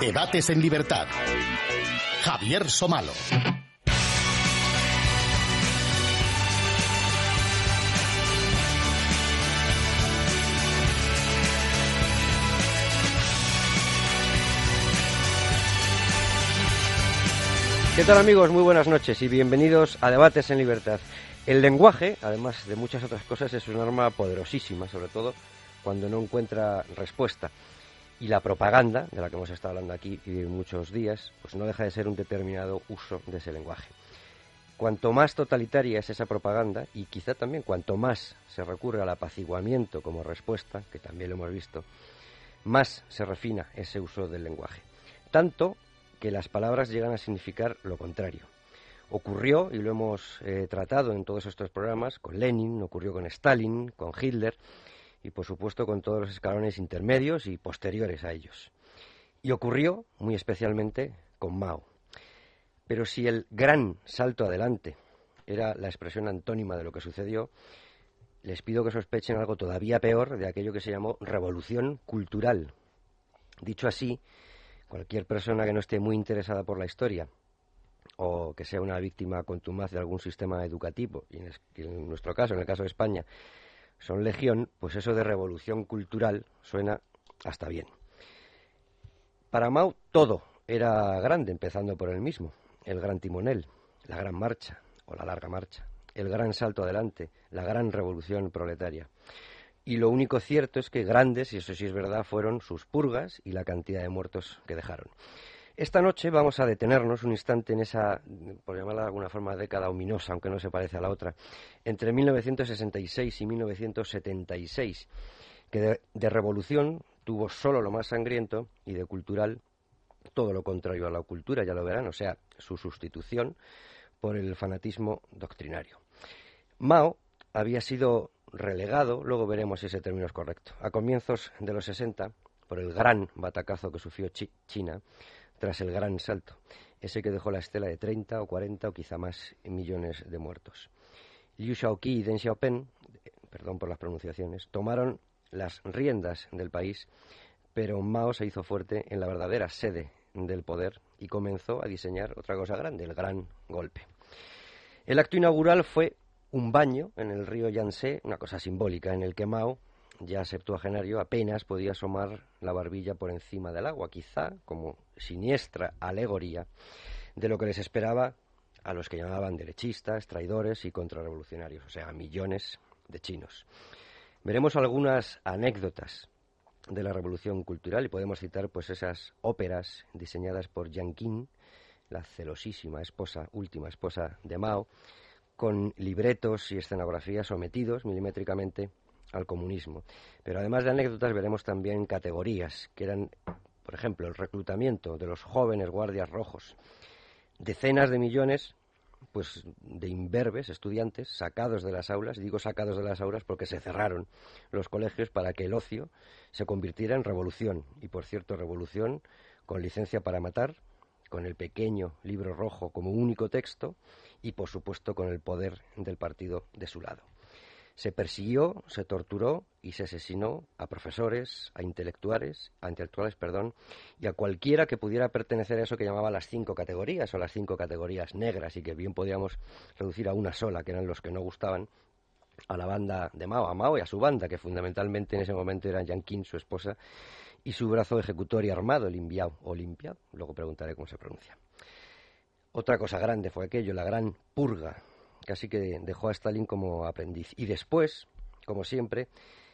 Debates en libertad. Javier Somalo. ¿Qué tal amigos? Muy buenas noches y bienvenidos a Debates en Libertad. El lenguaje, además de muchas otras cosas, es un arma poderosísima, sobre todo cuando no encuentra respuesta. Y la propaganda, de la que hemos estado hablando aquí muchos días, pues no deja de ser un determinado uso de ese lenguaje. Cuanto más totalitaria es esa propaganda, y quizá también cuanto más se recurre al apaciguamiento como respuesta, que también lo hemos visto, más se refina ese uso del lenguaje. Tanto que las palabras llegan a significar lo contrario. Ocurrió, y lo hemos eh, tratado en todos estos programas, con Lenin, ocurrió con Stalin, con Hitler y por supuesto con todos los escalones intermedios y posteriores a ellos. Y ocurrió muy especialmente con Mao. Pero si el gran salto adelante era la expresión antónima de lo que sucedió, les pido que sospechen algo todavía peor de aquello que se llamó revolución cultural. Dicho así, Cualquier persona que no esté muy interesada por la historia o que sea una víctima contumaz de algún sistema educativo, y en, nuestro caso, en el caso de España, son legión, pues eso de revolución cultural suena hasta bien. Para Mao todo era grande, empezando por él mismo, el gran timonel, la gran marcha o la larga marcha, el gran salto adelante, la gran revolución proletaria. Y lo único cierto es que grandes, y eso sí es verdad, fueron sus purgas y la cantidad de muertos que dejaron. Esta noche vamos a detenernos un instante en esa, por llamarla de alguna forma, década ominosa, aunque no se parece a la otra, entre 1966 y 1976, que de, de revolución tuvo solo lo más sangriento y de cultural todo lo contrario a la cultura, ya lo verán, o sea, su sustitución por el fanatismo doctrinario. Mao había sido relegado, luego veremos si ese término es correcto, a comienzos de los 60 por el gran batacazo que sufrió China tras el gran salto, ese que dejó la estela de 30 o 40 o quizá más millones de muertos. Liu Shaoqi y Deng Xiaoping, perdón por las pronunciaciones, tomaron las riendas del país, pero Mao se hizo fuerte en la verdadera sede del poder y comenzó a diseñar otra cosa grande, el gran golpe. El acto inaugural fue un baño en el río Yangtze, una cosa simbólica, en el que Mao, ya septuagenario, apenas podía asomar la barbilla por encima del agua, quizá como siniestra alegoría de lo que les esperaba a los que llamaban derechistas, traidores y contrarrevolucionarios, o sea, a millones de chinos. Veremos algunas anécdotas de la revolución cultural y podemos citar pues esas óperas diseñadas por Jiang Qin, la celosísima esposa, última esposa de Mao, con libretos y escenografías sometidos milimétricamente al comunismo. Pero además de anécdotas veremos también categorías, que eran, por ejemplo, el reclutamiento de los jóvenes guardias rojos. Decenas de millones pues de imberbes, estudiantes, sacados de las aulas, digo sacados de las aulas porque se cerraron los colegios para que el ocio se convirtiera en revolución, y por cierto, revolución con licencia para matar, con el pequeño libro rojo como único texto, y, por supuesto, con el poder del partido de su lado. Se persiguió, se torturó y se asesinó a profesores, a intelectuales, a intelectuales, perdón, y a cualquiera que pudiera pertenecer a eso que llamaba las cinco categorías o las cinco categorías negras y que bien podíamos reducir a una sola, que eran los que no gustaban a la banda de Mao, a Mao y a su banda, que fundamentalmente en ese momento eran Yang su esposa, y su brazo ejecutor y armado, el o luego preguntaré cómo se pronuncia. Otra cosa grande fue aquello, la gran purga, casi que dejó a Stalin como aprendiz. Y después, como siempre,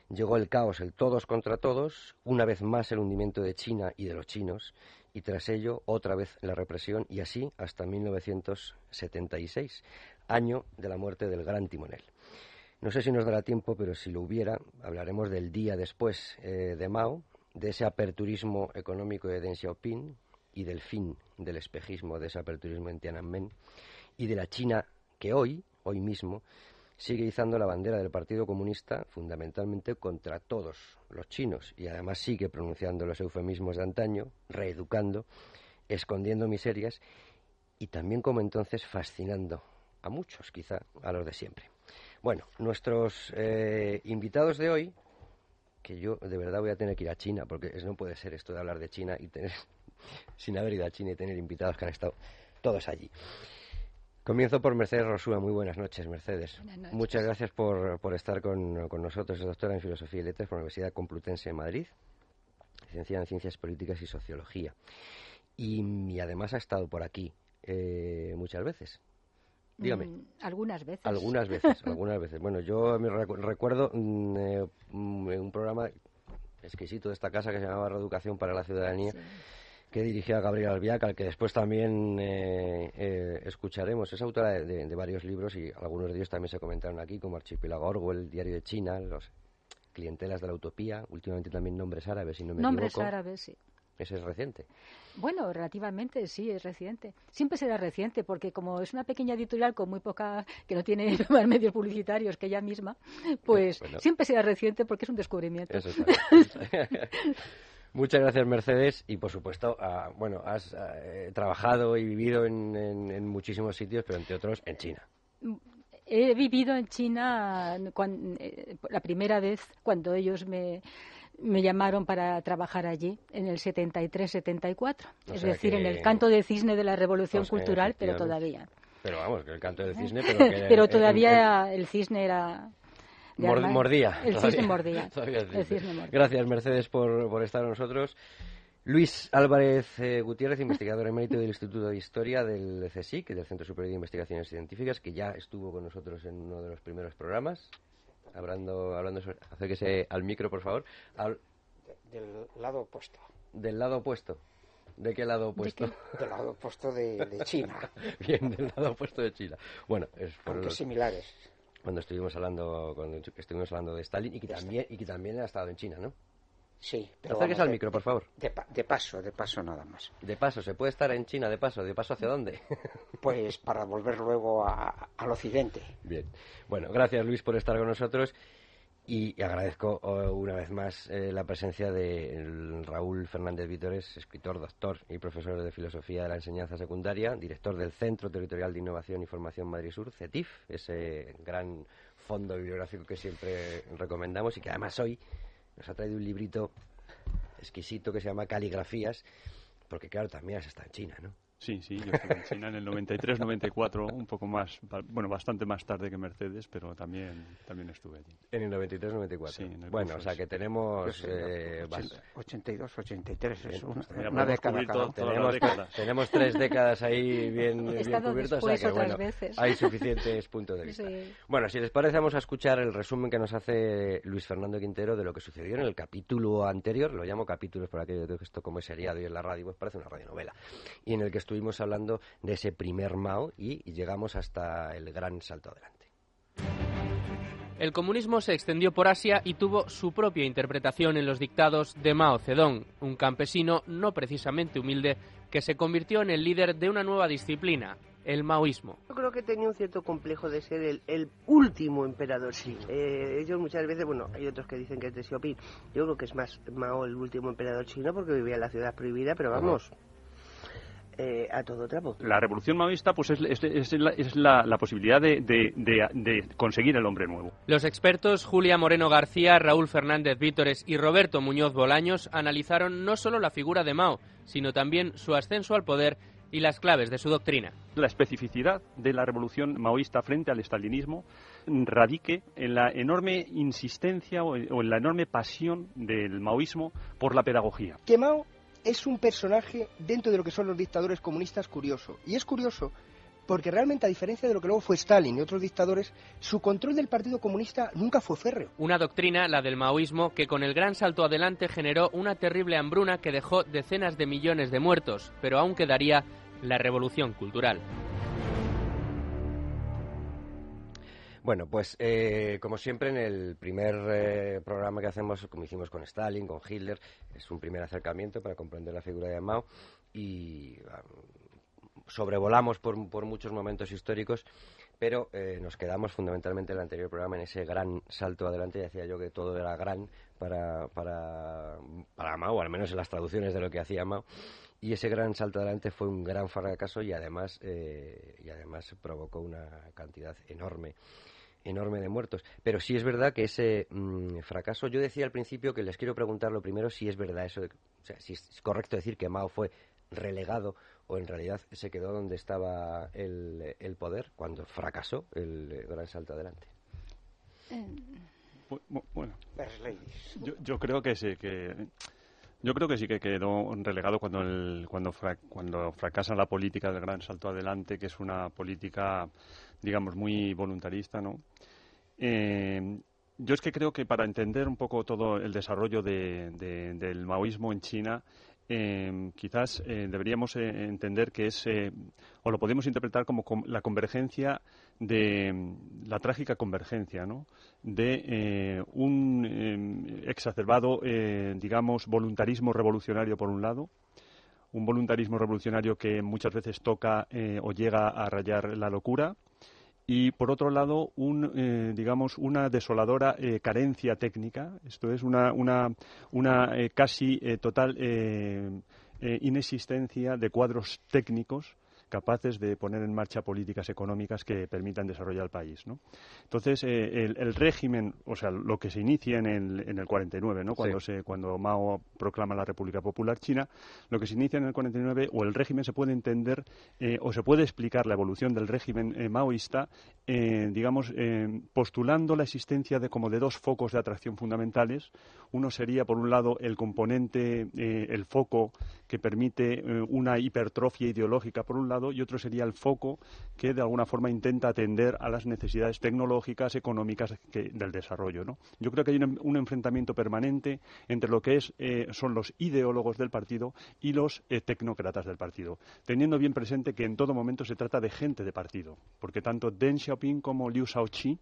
llegó el caos, el todos contra todos, una vez más el hundimiento de China y de los chinos, y tras ello otra vez la represión, y así hasta 1976, año de la muerte del gran timonel. No sé si nos dará tiempo, pero si lo hubiera, hablaremos del día después eh, de Mao, de ese aperturismo económico de Deng Xiaoping, y del fin del espejismo de ese aperturismo en Tiananmen y de la China que hoy, hoy mismo, sigue izando la bandera del Partido Comunista fundamentalmente contra todos los chinos y además sigue pronunciando los eufemismos de antaño, reeducando escondiendo miserias y también como entonces fascinando a muchos, quizá a los de siempre. Bueno, nuestros eh, invitados de hoy, que yo de verdad voy a tener que ir a China, porque no puede ser esto de hablar de China y tener, sin haber ido a China y tener invitados que han estado todos allí. Comienzo por Mercedes Rosúa. Muy buenas noches, Mercedes. Muchas gracias por, por estar con, con, nosotros. Es doctora en Filosofía y Letras por la Universidad Complutense de Madrid, licenciada en Ciencias Políticas y Sociología. Y, además ha estado por aquí eh, muchas veces. Dígame. Mm, algunas veces. Algunas veces, algunas veces. Bueno, yo me recuerdo mm, eh, mm, un programa exquisito de esta casa que se llamaba Reeducación para la Ciudadanía que dirigía Gabriel Albiac, al que después también eh, eh, escucharemos. Es autora de, varios libros y algunos de ellos también se comentaron aquí, como Archipiélago Orwell, el Diario de China, los Clientelas de la Utopía, últimamente también Nombres Árabes, si no me Nombres Árabes, sí. Ese es reciente. Bueno, relativamente sí, es reciente. Siempre será reciente porque como es una pequeña editorial con muy poca, que no tiene más medios publicitarios que ella misma, pues siempre será reciente porque es un descubrimiento. Eso Muchas gracias, Mercedes. Y por supuesto, bueno, has eh, trabajado y vivido en, muchísimos sitios, pero entre otros en China. He vivido en China eh, la primera vez cuando ellos me, llamaron para trabajar allí, en el 73-74. Es decir, en el canto de cisne de la Revolución Cultural, pero todavía. Pero vamos, que el canto del cisne. Pero, pero todavía el cisne era mordía. El cisne mordía. Gracias, Mercedes, por, por estar con nosotros. Luis Álvarez eh, Gutiérrez, investigador emérito del Instituto de Historia del CSIC, del Centro Superior de Investigaciones Científicas, que ya estuvo con nosotros en uno de los primeros programas. Hablando, hablando acérquese al micro, por favor. del lado opuesto. Del lado opuesto. ¿De qué lado opuesto? del lado opuesto de, China. Bien, del lado opuesto de China. Bueno, es por Aunque similares cuando estuvimos hablando cuando estuvimos hablando de Stalin y que también y que también ha estado en China, ¿no? Sí, pero al micro, por favor. De, paso, de paso nada más. De paso, ¿se puede estar en China de paso? ¿De paso hacia dónde? pues para volver luego al occidente. Bien. Bueno, gracias Luis por estar con nosotros. Y, agradezco oh, una vez más eh, la presencia de Raúl Fernández Vítores, escritor, doctor y profesor de Filosofía de la Enseñanza Secundaria, director del Centro Territorial de Innovación y Formación Madrid Sur, CETIF, ese gran fondo bibliográfico que siempre recomendamos y que además hoy nos ha traído un librito exquisito que se llama Caligrafías, porque claro, también has estado en China, ¿no? Sí, sí, yo estuve en China en el 93, 94, un poco más, bueno, bastante más tarde que Mercedes, pero también, también estuve allí. En el 93, 94. Sí, en el bueno, o sea que tenemos... Eh, 82, 83, es una, una década. tenemos, tenemos, tres décadas ahí bien, bien cubiertas, o sea que bueno, hay suficientes puntos de vista. Bueno, si les parece, vamos a escuchar el resumen que nos hace Luis Fernando Quintero de lo que sucedió en el capítulo anterior, lo llamo capítulos por aquello de esto como es seriado y en la radio, pues parece una radionovela, y en el que estuvimos hablando de ese primer Mao y, llegamos hasta el gran salto adelante. El comunismo se extendió por Asia y tuvo su propia interpretación en los dictados de Mao Zedong, un campesino no precisamente humilde que se convirtió en el líder de una nueva disciplina, el maoísmo. Yo creo que tenía un cierto complejo de ser el, último emperador. Sí. Eh, ellos muchas veces, bueno, hay otros que dicen que es de Xiaoping. Yo creo que es más Mao el último emperador chino porque vivía en la ciudad prohibida, pero vamos, eh, a todo trapo. La revolución maoísta pues es, la, posibilidad de, conseguir el hombre nuevo. Los expertos Julia Moreno García, Raúl Fernández Vítores y Roberto Muñoz Bolaños analizaron no solo la figura de Mao, sino también su ascenso al poder y las claves de su doctrina. La especificidad de la revolución maoísta frente al estalinismo radique en la enorme insistencia o en la enorme pasión del maoísmo por la pedagogía. Que Mao es un personaje dentro de lo que son los dictadores comunistas curioso. Y es curioso porque realmente, a diferencia de lo que luego fue Stalin y otros dictadores, su control del Partido Comunista nunca fue férreo. Una doctrina, la del maoísmo, que con el gran salto adelante generó una terrible hambruna que dejó decenas de millones de muertos, pero aún quedaría la revolución cultural. Bueno, pues eh, como siempre en el primer eh, programa que hacemos, como hicimos con Stalin, con Hitler, es un primer acercamiento para comprender la figura de Mao y sobrevolamos por, muchos momentos históricos, pero eh, nos quedamos fundamentalmente en el anterior programa en ese gran salto adelante. Y decía yo que todo era gran para, para, para Mao, al menos en las traducciones de lo que hacía Mao y ese gran salto adelante fue un gran fracaso y además eh, y además provocó una cantidad enorme enorme de muertos. Pero sí es verdad que ese mm, fracaso, yo decía al principio que les quiero preguntar lo primero si es verdad eso, o sea, si es correcto decir que Mao fue relegado o en realidad se quedó donde estaba el, el poder cuando fracasó el gran salto adelante. Bueno, yo, yo creo que sí, que yo creo que sí que quedó relegado cuando el, cuando cuando fracasa la política del gran salto adelante, que es una política, digamos, muy voluntarista, ¿no? Eh, yo es que creo que para entender un poco todo el desarrollo del maoísmo en China eh, quizás eh, deberíamos entender que es, o lo podemos interpretar como la convergencia de la trágica convergencia, ¿no? De un exacerbado, digamos, voluntarismo revolucionario por un lado, un voluntarismo revolucionario que muchas veces toca o llega a rayar la locura, y por otro lado un, eh, digamos una desoladora eh, carencia técnica. Esto es una una, una eh, casi total inexistencia de cuadros técnicos capaces de poner en marcha políticas económicas que permitan desarrollar el país. ¿no? Entonces, eh, el, régimen, o sea, lo que se inicia en el, en el 49, ¿no? cuando, se, cuando Mao proclama la República Popular China, lo que se inicia en el 49, o el régimen se puede entender, eh, o se puede explicar la evolución del régimen eh, maoísta, digamos, postulando la existencia de como de dos focos de atracción fundamentales. Uno sería, por un lado, el componente, el foco que permite una hipertrofia ideológica, por un lado, y otro sería el foco que de alguna forma intenta atender a las necesidades tecnológicas, económicas del desarrollo. ¿no? Yo creo que hay un, enfrentamiento permanente entre lo que es, eh, son los ideólogos del partido y los eh, tecnócratas del partido, teniendo bien presente que en todo momento se trata de gente de partido, porque tanto Deng Xiaoping como Liu Shaoqi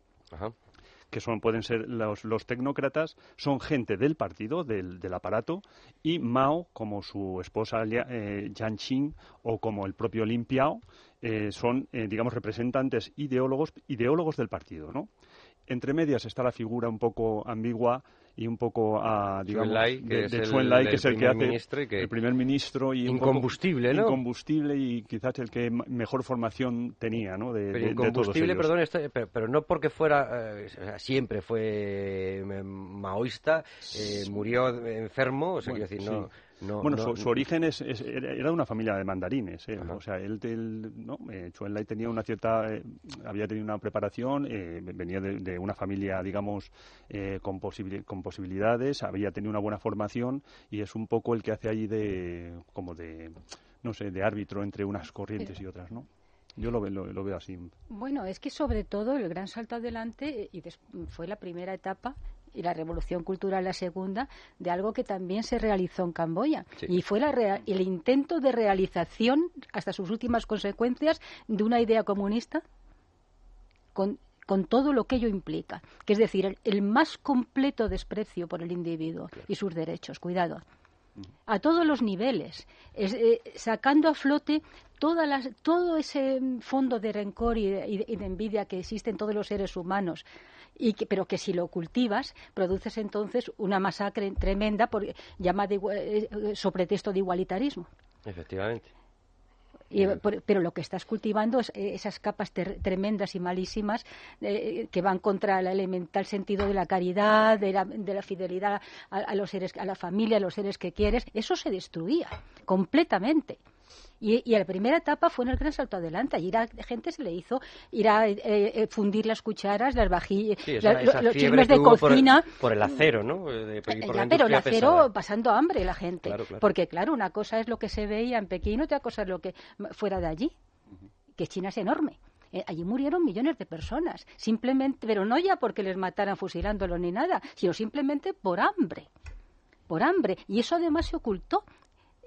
que son, pueden ser los, tecnócratas, son gente del partido, del, aparato, y Mao, como su esposa eh, Jiang o como el propio Lin Piao, eh, son, eh, digamos, representantes ideólogos, ideólogos del partido, ¿no? Entre medias está la figura un poco ambigua y un poco a digamos que de, es el, que es el que hace el primer ministro y incombustible ¿no? incombustible y quizás el que mejor formación tenía no de, pero incombustible perdón pero, no porque fuera eh, siempre fue eh, maoísta eh, murió enfermo o sea quiero decir no bueno, su, origen es, era de una familia de mandarines. ¿eh? O sea, él, ¿no? Eh, tenía una cierta, eh, había tenido una preparación, eh, venía de, una familia, digamos, con, con posibilidades, había tenido una buena formación y es un poco el que hace allí de, como de, no sé, de árbitro entre unas corrientes y otras, ¿no? Yo lo, lo, lo, veo así. Bueno, es que sobre todo el gran salto adelante y fue la primera etapa y la revolución cultural la segunda de algo que también se realizó en Camboya. Y fue la el intento de realización hasta sus últimas consecuencias de una idea comunista con, con todo lo que ello implica, que es decir, el, más completo desprecio por el individuo y sus derechos, cuidado, a todos los niveles, eh, sacando a flote todas todo ese fondo de rencor y de envidia que existe en todos los seres humanos, pero que si lo cultivas produces entonces una masacre tremenda por, llamada eh, eh, sobre texto de igualitarismo. Efectivamente. pero lo que estás cultivando es eh, esas capas tremendas y malísimas que van contra el elemental sentido de la caridad, de la, fidelidad a, los seres, a la familia, a los seres que quieres. Eso se destruía completamente. Y, y, la primera etapa fue en el gran salto adelante. Allí la gente se le hizo ir a eh, eh, fundir las cucharas, las vajillas, los chismes de cocina. Por el, acero, ¿no? pero el acero pasando hambre la gente. Porque, claro, una cosa es lo que se veía en Pekín, otra cosa es lo que fuera de allí. Que China es enorme. Eh, allí murieron millones de personas, simplemente, pero no ya porque les mataran fusilándolos ni nada, sino simplemente por hambre por hambre. Y eso además se ocultó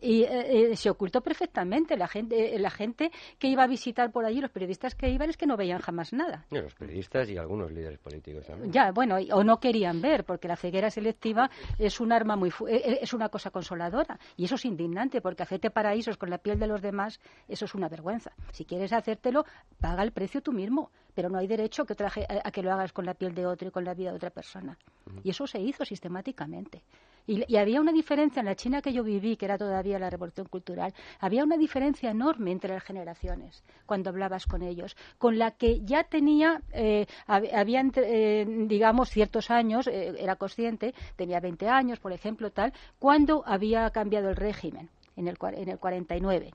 y eh, eh, se ocultó perfectamente. La gente, eh, la gente que iba a visitar por allí, los periodistas que iban, es que no veían jamás nada. los periodistas y algunos líderes políticos también. Ya, bueno, o no querían ver, porque la ceguera selectiva es un arma muy es una cosa consoladora y eso es indignante, porque hacerte paraísos con la piel de los demás, eso es una vergüenza. Si quieres hacértelo, paga el precio tú mismo, pero no hay derecho que traje, a, que lo hagas con la piel de otro y con la vida de otra persona. Y eso se hizo sistemáticamente. Y, había una diferencia en la China que yo viví, que era todavía la revolución cultural, había una diferencia enorme entre las generaciones cuando hablabas con ellos, con la que ya tenía, eh, había, eh, digamos, ciertos años, eh, era consciente, tenía 20 años, por ejemplo, tal, cuando había cambiado el régimen, en el, en el 49.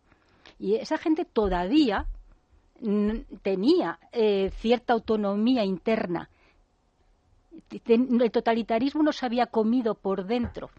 Y esa gente todavía tenía cierta autonomía interna el totalitarismo nos había comido por dentro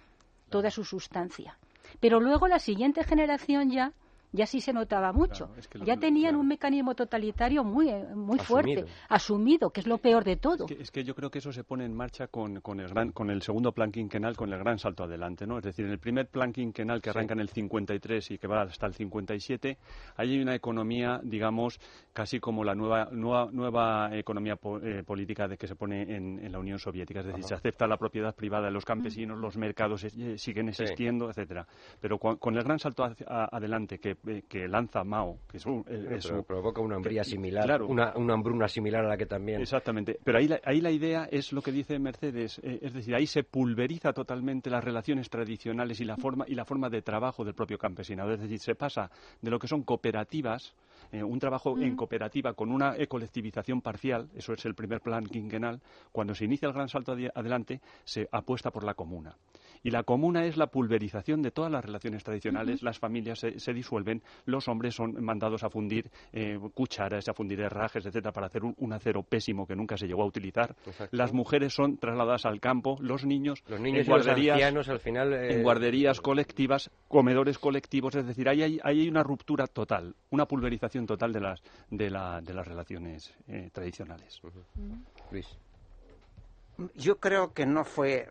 toda su sustancia. Pero luego la siguiente generación ya ya sí se notaba mucho. ya tenían un mecanismo totalitario muy, eh, muy fuerte, asumido, que es lo peor de todo. Es que, yo creo que eso se pone en marcha con, con, el, gran, con el segundo plan quinquenal, con el gran salto adelante. ¿no? Es decir, en el primer plan quinquenal que arranca en el 53 y que va hasta el 57, ahí hay una economía, digamos, casi como la nueva, nueva, nueva economía eh, política de que se pone en, la Unión Soviética. Es decir, se acepta la propiedad privada de los campesinos, los mercados eh, siguen existiendo, etcétera. Pero con, el gran salto adelante que eh, que lanza Mao, que es, provoca una hambruna similar, una, una, hambruna similar a la que también. Exactamente, pero ahí la, ahí la idea es lo que dice Mercedes, eh, es decir, ahí se pulveriza totalmente las relaciones tradicionales y la forma y la forma de trabajo del propio campesinado, es decir, se pasa de lo que son cooperativas eh, un trabajo en cooperativa con una colectivización parcial, eso es el primer plan quinquenal, cuando se inicia el gran salto adelante, se apuesta por la comuna. Y la comuna es la pulverización de todas las relaciones tradicionales, las familias se, disuelven, los hombres son mandados a fundir eh, cucharas, a fundir herrajes, etcétera, para hacer un, acero pésimo que nunca se llegó a utilizar. Las mujeres son trasladadas al campo, los niños, los niños en guarderías, al final, en guarderías colectivas, comedores colectivos, es decir, ahí hay, hay una ruptura total, una pulverización total de las, de, la, de las relaciones eh, tradicionales. Luis. Yo creo que no fue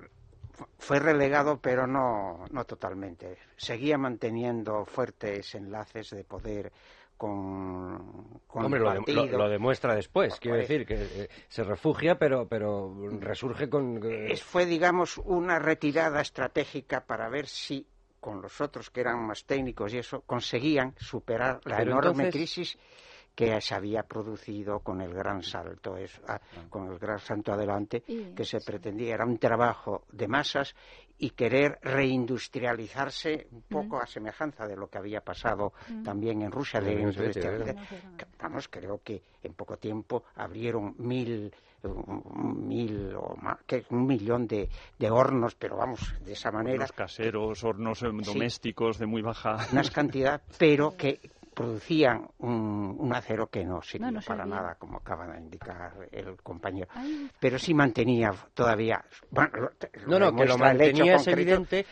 fue relegado, pero no, no totalmente. Seguía manteniendo fuertes enlaces de poder con, con Hombre, lo, demuestra después, quiero decir, que eh, se refugia, pero, pero resurge con... Eh, fue, digamos, una retirada estratégica para ver si con los otros que eran más técnicos y eso, conseguían superar la enorme crisis que se había producido con el gran salto, con el gran salto adelante que se pretendía. Era un trabajo de masas y querer reindustrializarse un poco a semejanza de lo que había pasado también en Rusia. De, vamos, creo que en poco tiempo abrieron mil un, mil o más, que un millón de, de, hornos, pero vamos, de esa manera. Hornos caseros, hornos eh, domésticos de muy baja. Una cantidad, pero que producían un, acero que no sirvió para nada, como acaba de indicar el compañero. Pero sí mantenía todavía. no, no, que lo mantenía es evidente.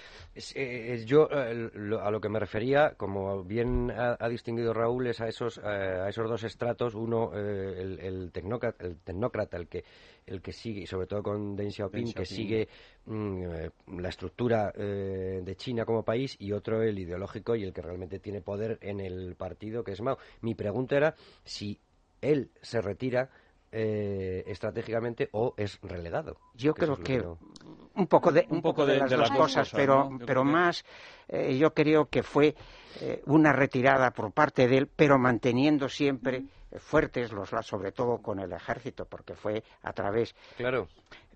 Eh, yo eh, a lo que me refería, como bien ha, distinguido Raúl, es a esos, a esos dos estratos. Uno, el, el, tecnócrata, el tecnócrata, el que el que sigue, y sobre todo con Deng Xiaoping, que sigue mm, eh, la estructura eh, de China como país, y otro el ideológico y el que realmente tiene poder en el partido, que es Mao. Mi pregunta era si él se retira eh, estratégicamente o es relegado. Yo creo que, un poco de un, poco, de, las, dos cosas, pero pero más yo creo que fue una retirada por parte de él, pero manteniendo siempre fuertes los sobre todo con el ejército porque fue a través claro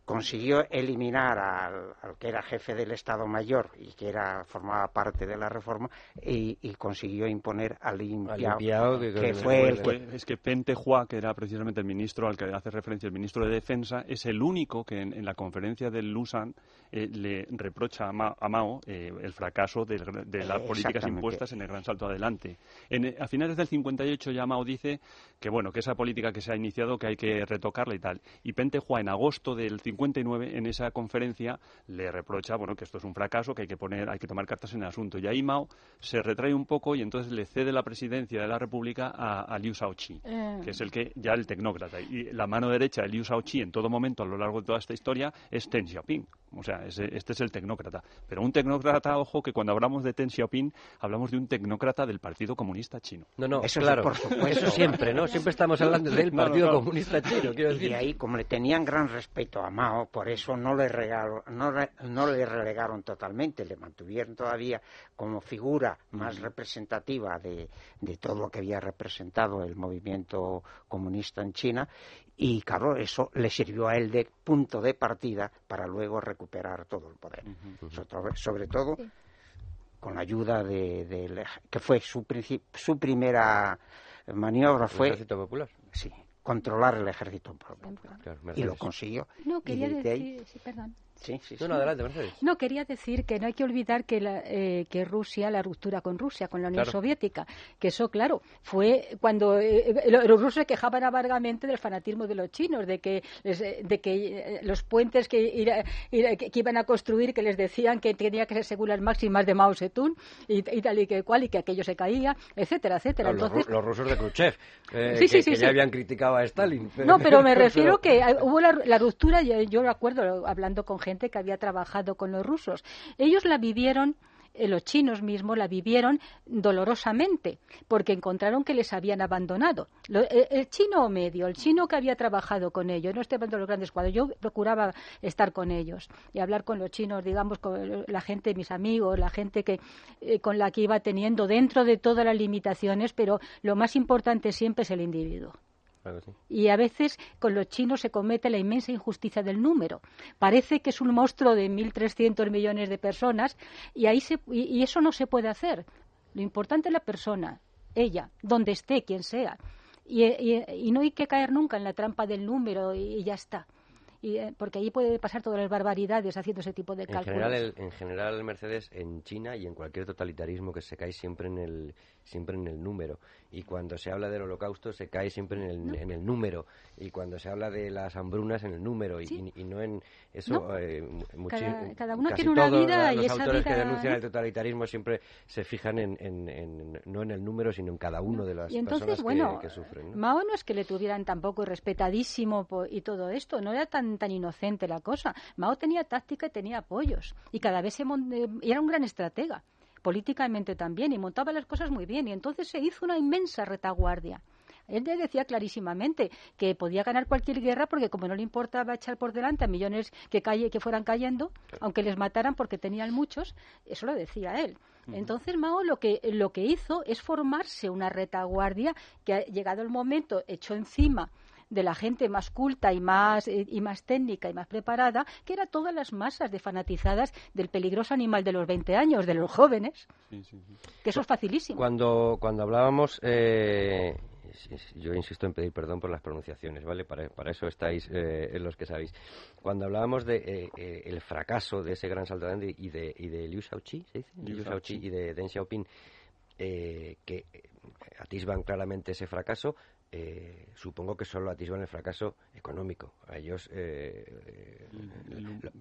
consiguió eliminar al, que era jefe del Estado Mayor y que era formaba parte de la reforma y, consiguió imponer al limpiado, que, fue el que... Es que Pente Hua, que era precisamente el ministro al que hace referencia el ministro de Defensa, es el único que en, la conferencia del Lusan eh, le reprocha a, Mao eh, el fracaso de, las políticas impuestas en el Gran Salto Adelante. a finales del 58 ya Mao dice que bueno que esa política que se ha iniciado que hay que retocarla y tal. Y Pente Hua en agosto del 58 en esa conferencia le reprocha bueno que esto es un fracaso, que hay que poner, hay que tomar cartas en el asunto. Y ahí Mao se retrae un poco y entonces le cede la presidencia de la República a, Liu Shaoqi, eh. que es el que ya el tecnócrata. Y la mano derecha de Liu Shaoqi en todo momento a lo largo de toda esta historia es Deng Xiaoping O sea, este es el tecnócrata. Pero un tecnócrata, ojo, que cuando hablamos de Deng Xiaoping, hablamos de un tecnócrata del Partido Comunista Chino. No, no, eso claro, por supuesto. Eso siempre, ¿no? Siempre estamos hablando del Partido Comunista Chino, quiero decir. Y ahí, como le tenían gran respeto a Mao, por eso no le, no, no le relegaron totalmente, le mantuvieron todavía como figura más representativa de, de todo lo que había representado el movimiento comunista en China y claro, eso le sirvió a él de punto de partida para luego recuperar todo el poder. sobre, todo con la ayuda de, que fue su, su primera maniobra fue el ejército popular. Sí controlar el ejército popular. Y lo consiguió. No quería decir sí, perdón Sí, sí, No, adelante, No, quería decir que no hay que olvidar que, eh, que Rusia, la ruptura con Rusia, con la Unión Soviética, que eso, claro, fue cuando eh, eh, los rusos se quejaban amargamente del fanatismo de los chinos, de que, de que los puentes que, que, iban a construir, que les decían que tenía que ser según las máximas de Mao Zedong y, tal y que cual, y que aquello se caía, etcétera, etcétera. Entonces, los, rusos de Khrushchev, que, ya habían criticado a Stalin. No, pero me refiero que hubo la, la ruptura, yo, yo recuerdo hablando con gente que había trabajado con los rusos. Ellos la vivieron eh, los chinos mismos la vivieron dolorosamente porque encontraron que les habían abandonado. Eh, el, chino medio, el chino que había trabajado con ellos, no estoy hablando de los grandes cuadros, yo procuraba estar con ellos y hablar con los chinos, digamos, con la gente, mis amigos, la gente que, eh, con la que iba teniendo dentro de todas las limitaciones, pero lo más importante siempre es el individuo. Y a veces con los chinos se comete la inmensa injusticia del número. Parece que es un monstruo de 1.300 millones de personas y, ahí y, eso no se puede hacer. Lo importante es la persona, ella, donde esté, quien sea. Y, no hay que caer nunca en la trampa del número y ya está. Eh, porque allí puede pasar todas las barbaridades haciendo ese tipo de cálculos. En general, en general, Mercedes, en China y en cualquier totalitarismo que se cae siempre en el, siempre en el número. Y cuando se habla del holocausto se cae siempre en el, en el número. Y cuando se habla de las hambrunas en el número. Y, y, no en eso. Eh, cada, uno tiene una vida los autores que denuncian el totalitarismo siempre se fijan en, en, no en el número, sino en cada uno de las personas que, sufren. Mao no es que le tuvieran tampoco respetadísimo y todo esto. No era tan, tan inocente la cosa. Mao tenía táctica y tenía apoyos. Y cada vez se eh, era un gran estratega políticamente también y montaba las cosas muy bien y entonces se hizo una inmensa retaguardia. Él decía clarísimamente que podía ganar cualquier guerra porque como no le importaba echar por delante a millones que, calle, que fueran cayendo, aunque les mataran porque tenían muchos, eso lo decía él. Entonces Mao lo que, lo que hizo es formarse una retaguardia que ha llegado el momento echó encima de la gente más culta y más, eh, y más técnica y más preparada, que era todas las masas de fanatizadas del peligroso animal de los 20 años, de los jóvenes. Que eso es facilísimo. Cuando, cuando hablábamos, eh, yo insisto en pedir perdón por las pronunciaciones, ¿vale? Para, para eso estáis eh, los que sabéis. Cuando hablábamos de el fracaso de ese gran salto y de, y de Liu Shaoqi, ¿se dice? Liu, y de Deng Xiaoping, que atisban claramente ese fracaso, eh, supongo que solo atisban el fracaso económico. A ellos eh,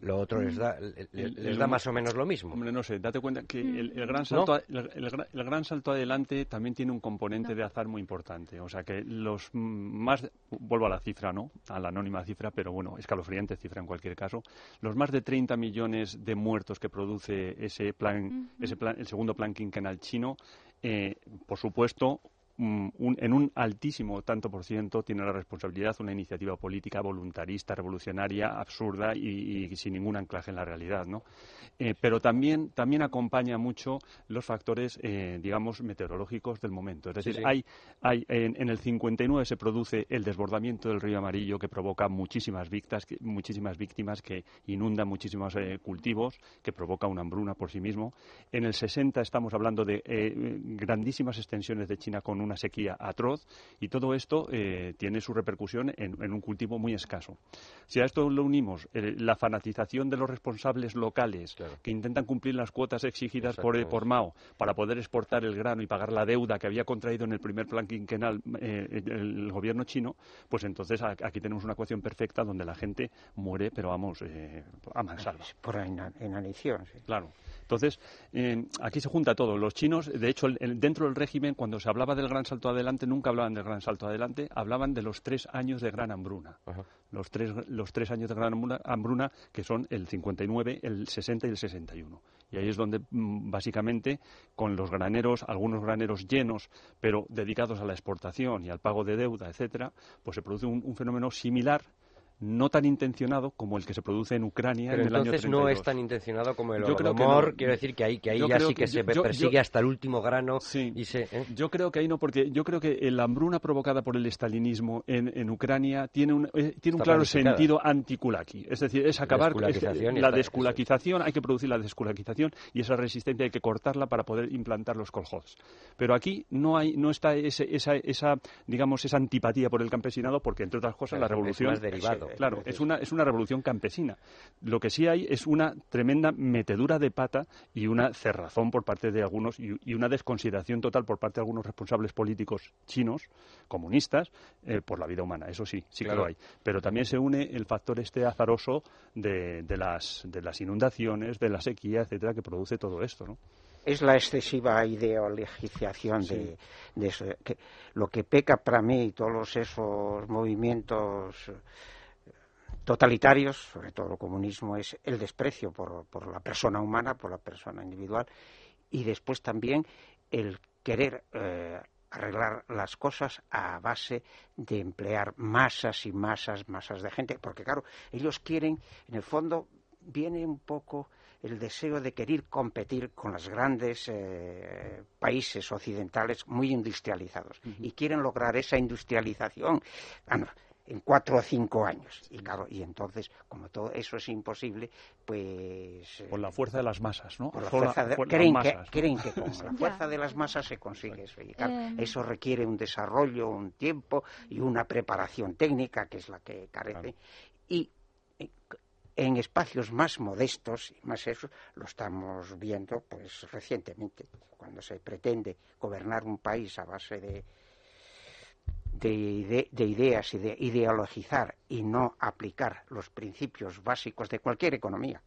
lo, otro les da, les da más o menos lo mismo. Hombre, no sé, date cuenta que el, gran, salto, el, gran salto adelante también tiene un componente de azar muy importante. O sea que los más, vuelvo a la cifra, ¿no? A la anónima cifra, pero bueno, escalofriante cifra en cualquier caso. Los más de 30 millones de muertos que produce ese plan, ese plan el segundo plan quinquenal chino, eh, por supuesto, Mm, en un altísimo tanto por ciento tiene la responsabilidad una iniciativa política voluntarista, revolucionaria, absurda y, sin ningún anclaje en la realidad, ¿no? Eh, pero también, también acompaña mucho los factores, eh, digamos, meteorológicos del momento. Es decir, hay, hay en, el 59 se produce el desbordamiento del río Amarillo que provoca muchísimas víctimas, muchísimas víctimas que inunda muchísimos eh, cultivos, que provoca una hambruna por sí mismo. En el 60 estamos hablando de grandísimas extensiones de China con un una sequía atroz y todo esto eh, tiene su repercusión en, un cultivo muy escaso. Si a esto le unimos eh, la fanatización de los responsables locales que intentan cumplir las cuotas exigidas por, eh, por, Mao para poder exportar el grano y pagar la deuda que había contraído en el primer plan quinquenal el gobierno chino, pues entonces aquí tenemos una ecuación perfecta donde la gente muere, pero vamos, a mansalva. Por inanición. Sí. Claro. Entonces, aquí se junta todo. Los chinos, de hecho, dentro del régimen, cuando se hablaba del gran gran salto adelante, nunca hablaban del gran salto adelante, hablaban de los tres años de gran hambruna. Los tres, los tres años de gran hambruna, que son el 59, el 60 y el 61. Y ahí es donde, mm, básicamente, con los graneros, algunos graneros llenos, pero dedicados a la exportación y al pago de deuda, etcétera, pues se produce un fenómeno similar no tan intencionado como el que se produce en Ucrania en el año 32. no es tan intencionado como el Holodomor, quiero decir que ahí, que ahí ya sí que, se persigue hasta el último grano y se... ¿eh? Yo creo que ahí no, porque yo creo que la hambruna provocada por el estalinismo en, en Ucrania tiene un, eh, tiene un claro sentido anticulaki, es decir, es acabar con la desculaquización, hay que producir la desculaquización y esa resistencia hay que cortarla para poder implantar los kolhos. Pero aquí no hay no está ese, esa, esa, digamos, esa antipatía por el campesinado porque, entre otras cosas, la revolución... Es derivado claro, es una, es una revolución campesina. Lo que sí hay es una tremenda metedura de pata y una cerrazón por parte de algunos y, una desconsideración total por parte de algunos responsables políticos chinos, comunistas, eh, por la vida humana. Eso sí, sí que lo hay. Pero también se une el factor este azaroso de, de, las, de las inundaciones, de la sequía, etcétera, que produce todo esto, ¿no? es la excesiva ideologización de, eso. Que lo que peca para mí todos esos movimientos totalitarios, sobre todo el comunismo, es el desprecio por, por la persona humana, por la persona individual, y después también el querer eh, arreglar las cosas a base de emplear masas y masas, masas de gente, porque claro, ellos quieren, en el fondo, viene un poco el deseo de querer competir con los grandes eh, países occidentales muy industrializados y quieren lograr esa industrialización. Ah, en cuatro o cinco años. Y claro, y entonces, como todo eso es imposible, pues... Por la fuerza de las masas, ¿no? creen, Que, creen que con la fuerza de las masas se consigue eso. Y claro, em. eso requiere un desarrollo, un tiempo y una preparación técnica, que es la que carece. Y en espacios más modestos y más eso lo estamos viendo pues recientemente cuando se pretende gobernar un país a base de de, ideas y de ideologizar y no aplicar los principios básicos de cualquier economía.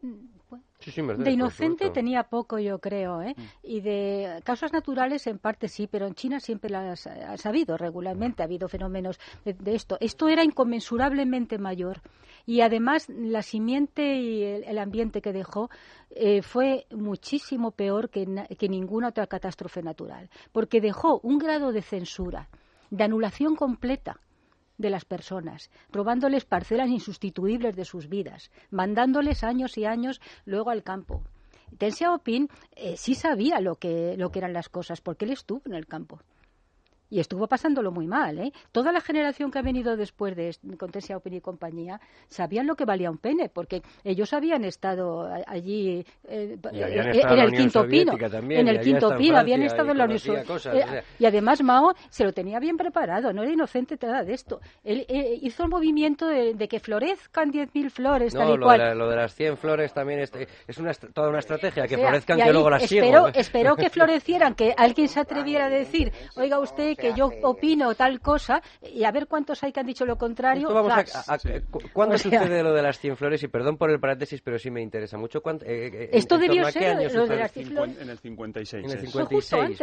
De inocente tenía poco, yo creo, ¿eh? Mm. y de causas naturales en parte sí, pero en China siempre las ha sabido regularmente, ha habido fenómenos de, esto. Esto era inconmensurablemente mayor y además la simiente y el, ambiente que dejó eh, fue muchísimo peor que, que ninguna otra catástrofe natural, porque dejó un grado de censura, de anulación completa de las personas, robándoles parcelas insustituibles de sus vidas, mandándoles años y años luego al campo. Deng Xiaoping eh, sí sabía lo que, lo que eran las cosas, porque él estuvo en el campo y estuvo pasándolo muy mal. ¿eh? Toda la generación que ha venido después de con Xiaoping y compañía sabían lo que valía un pene, porque ellos habían estado allí eh, eh, en el quinto pino, en el quinto pino, habían estado en la Unión Soviética. Y además Mao se lo tenía bien preparado, no era inocente nada de esto. Él hizo el movimiento de, que florezcan 10.000 flores, tal y lo cual. De lo de las 100 flores también es, es una, toda una estrategia, que florezcan que luego las espero, Espero que florecieran, que alguien se atreviera a decir, oiga usted, que yo opino tal cosa y a ver cuántos hay que han dicho lo contrario. ¿Cuándo sucede lo de las 100 flores? Y perdón por el paréntesis, pero sí me interesa mucho. Eh, eh, Esto debió ser lo de las 100 flores. En el 56. En el 56.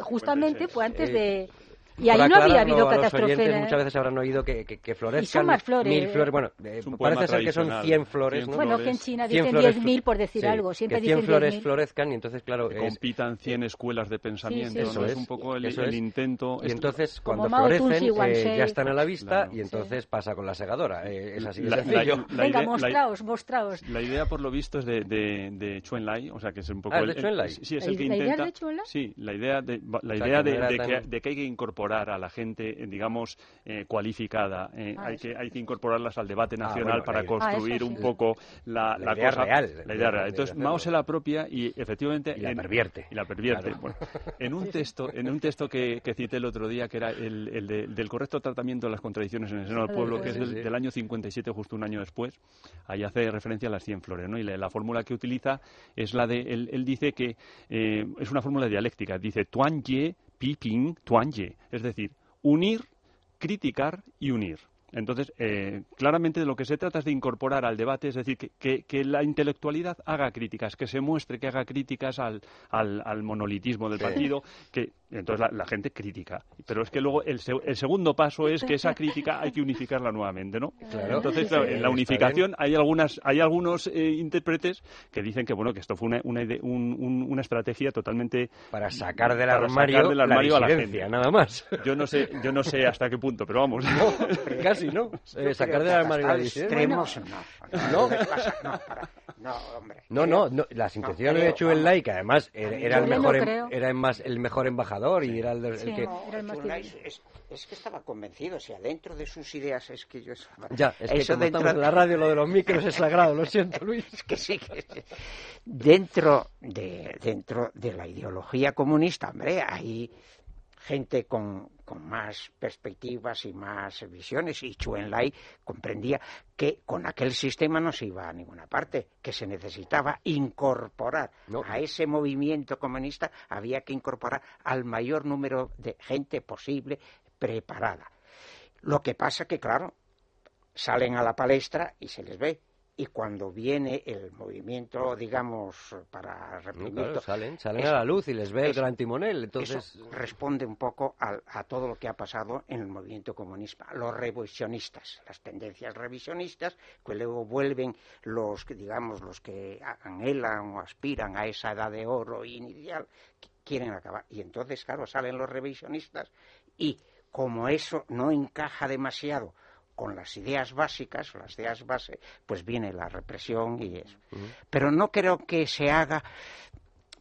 justamente fue antes de y ahí no había habido catástrofe. Muchas veces habrán oído que, que, que florezcan mil flores. Bueno, eh, parece ser que son 100 flores. ¿no? Bueno, que en China dicen 10.000 por decir algo. Siempre que 100 flores florezcan y entonces, claro... Que compitan 100 escuelas de pensamiento. Eso es un poco el, intento... Y entonces, cuando florecen, eh, ya están a la vista y entonces pasa con la segadora. Eh, es así de sencillo. Venga, mostraos, mostraos. La idea, por lo visto, es de, de, de Chuen Lai, o sea, que es un poco... Ah, de Chuen Lai? Sí, es el que intenta... ¿La idea de Chuen Lai? Sí, la idea de que hay que incorporar a la gente eh, digamos, eh, cualificada. Eh, ah, hay, que, hay que incorporarlas al debate ah, nacional para construir un poco la, la, idea real. La idea real. Entonces, Mao se la apropia y efectivamente... Y la pervierte. Y la pervierte. Bueno, en un texto, en un texto que, que, cité el otro día, que era el, el del correcto tratamiento de las contradicciones en el seno del pueblo, que es del, año 57, justo un año después, ahí hace referencia a las 100 flores, ¿no? Y la, fórmula que utiliza es la de... Él, él dice que es una fórmula dialéctica. Dice tuan ye, pi ping, tuan ye. Es decir, unir, criticar y unir. Entonces, eh, claramente de lo que se trata es de incorporar al debate, es decir, que, que, la intelectualidad haga críticas, que se muestre que haga críticas al, al, monolitismo del partido, que entonces la, gente critica. Pero es que luego el, el, segundo paso es que esa crítica hay que unificarla nuevamente, ¿no? Entonces, en la unificación hay algunas hay algunos eh, intérpretes que dicen que bueno que esto fue una, una, una estrategia totalmente para sacar del armario, la a la gente. nada más. Yo no sé yo no sé hasta qué punto, pero vamos. Casi, ¿no? Eh, sacar del armario la extremos, no. No, hombre. No, no, las intenciones de Chu Lai, además era, el mejor, em- era más, el mejor embajador y era el, que... es, que estaba convencido, o sea, dentro de sus ideas es que yo... Ya, es que Eso dentro... de la radio lo de los micros es sagrado, lo siento, Luis. es que sí, que sí. Dentro de, dentro de la ideología comunista, hombre, hay gente con, más perspectivas y más visiones, y Chu Enlai comprendía que con aquel sistema no se iba a ninguna parte, que se necesitaba incorporar a ese movimiento comunista, había que incorporar al mayor número de gente posible preparada. Lo que pasa que, claro, salen a la palestra y se les ve y cuando viene el movimiento, digamos, para reprimir... salen, salen a la luz y les ve el gran timonel, entonces... responde un poco a, todo lo que ha pasado en el movimiento comunista. Los revisionistas, las tendencias revisionistas, que luego vuelven los, digamos, los que anhelan o aspiran a esa edad de oro inicial, quieren acabar. Y entonces, claro, salen los revisionistas y como eso no encaja demasiado con las ideas básicas, las ideas base, pues viene la represión y eso. Pero no creo que se haga,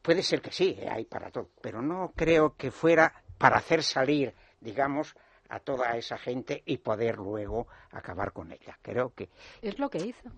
puede ser que sí, eh, hay para todo, pero no creo que fuera para hacer salir, digamos, a toda esa gente y poder luego acabar con ella. Creo que... Es lo que hizo.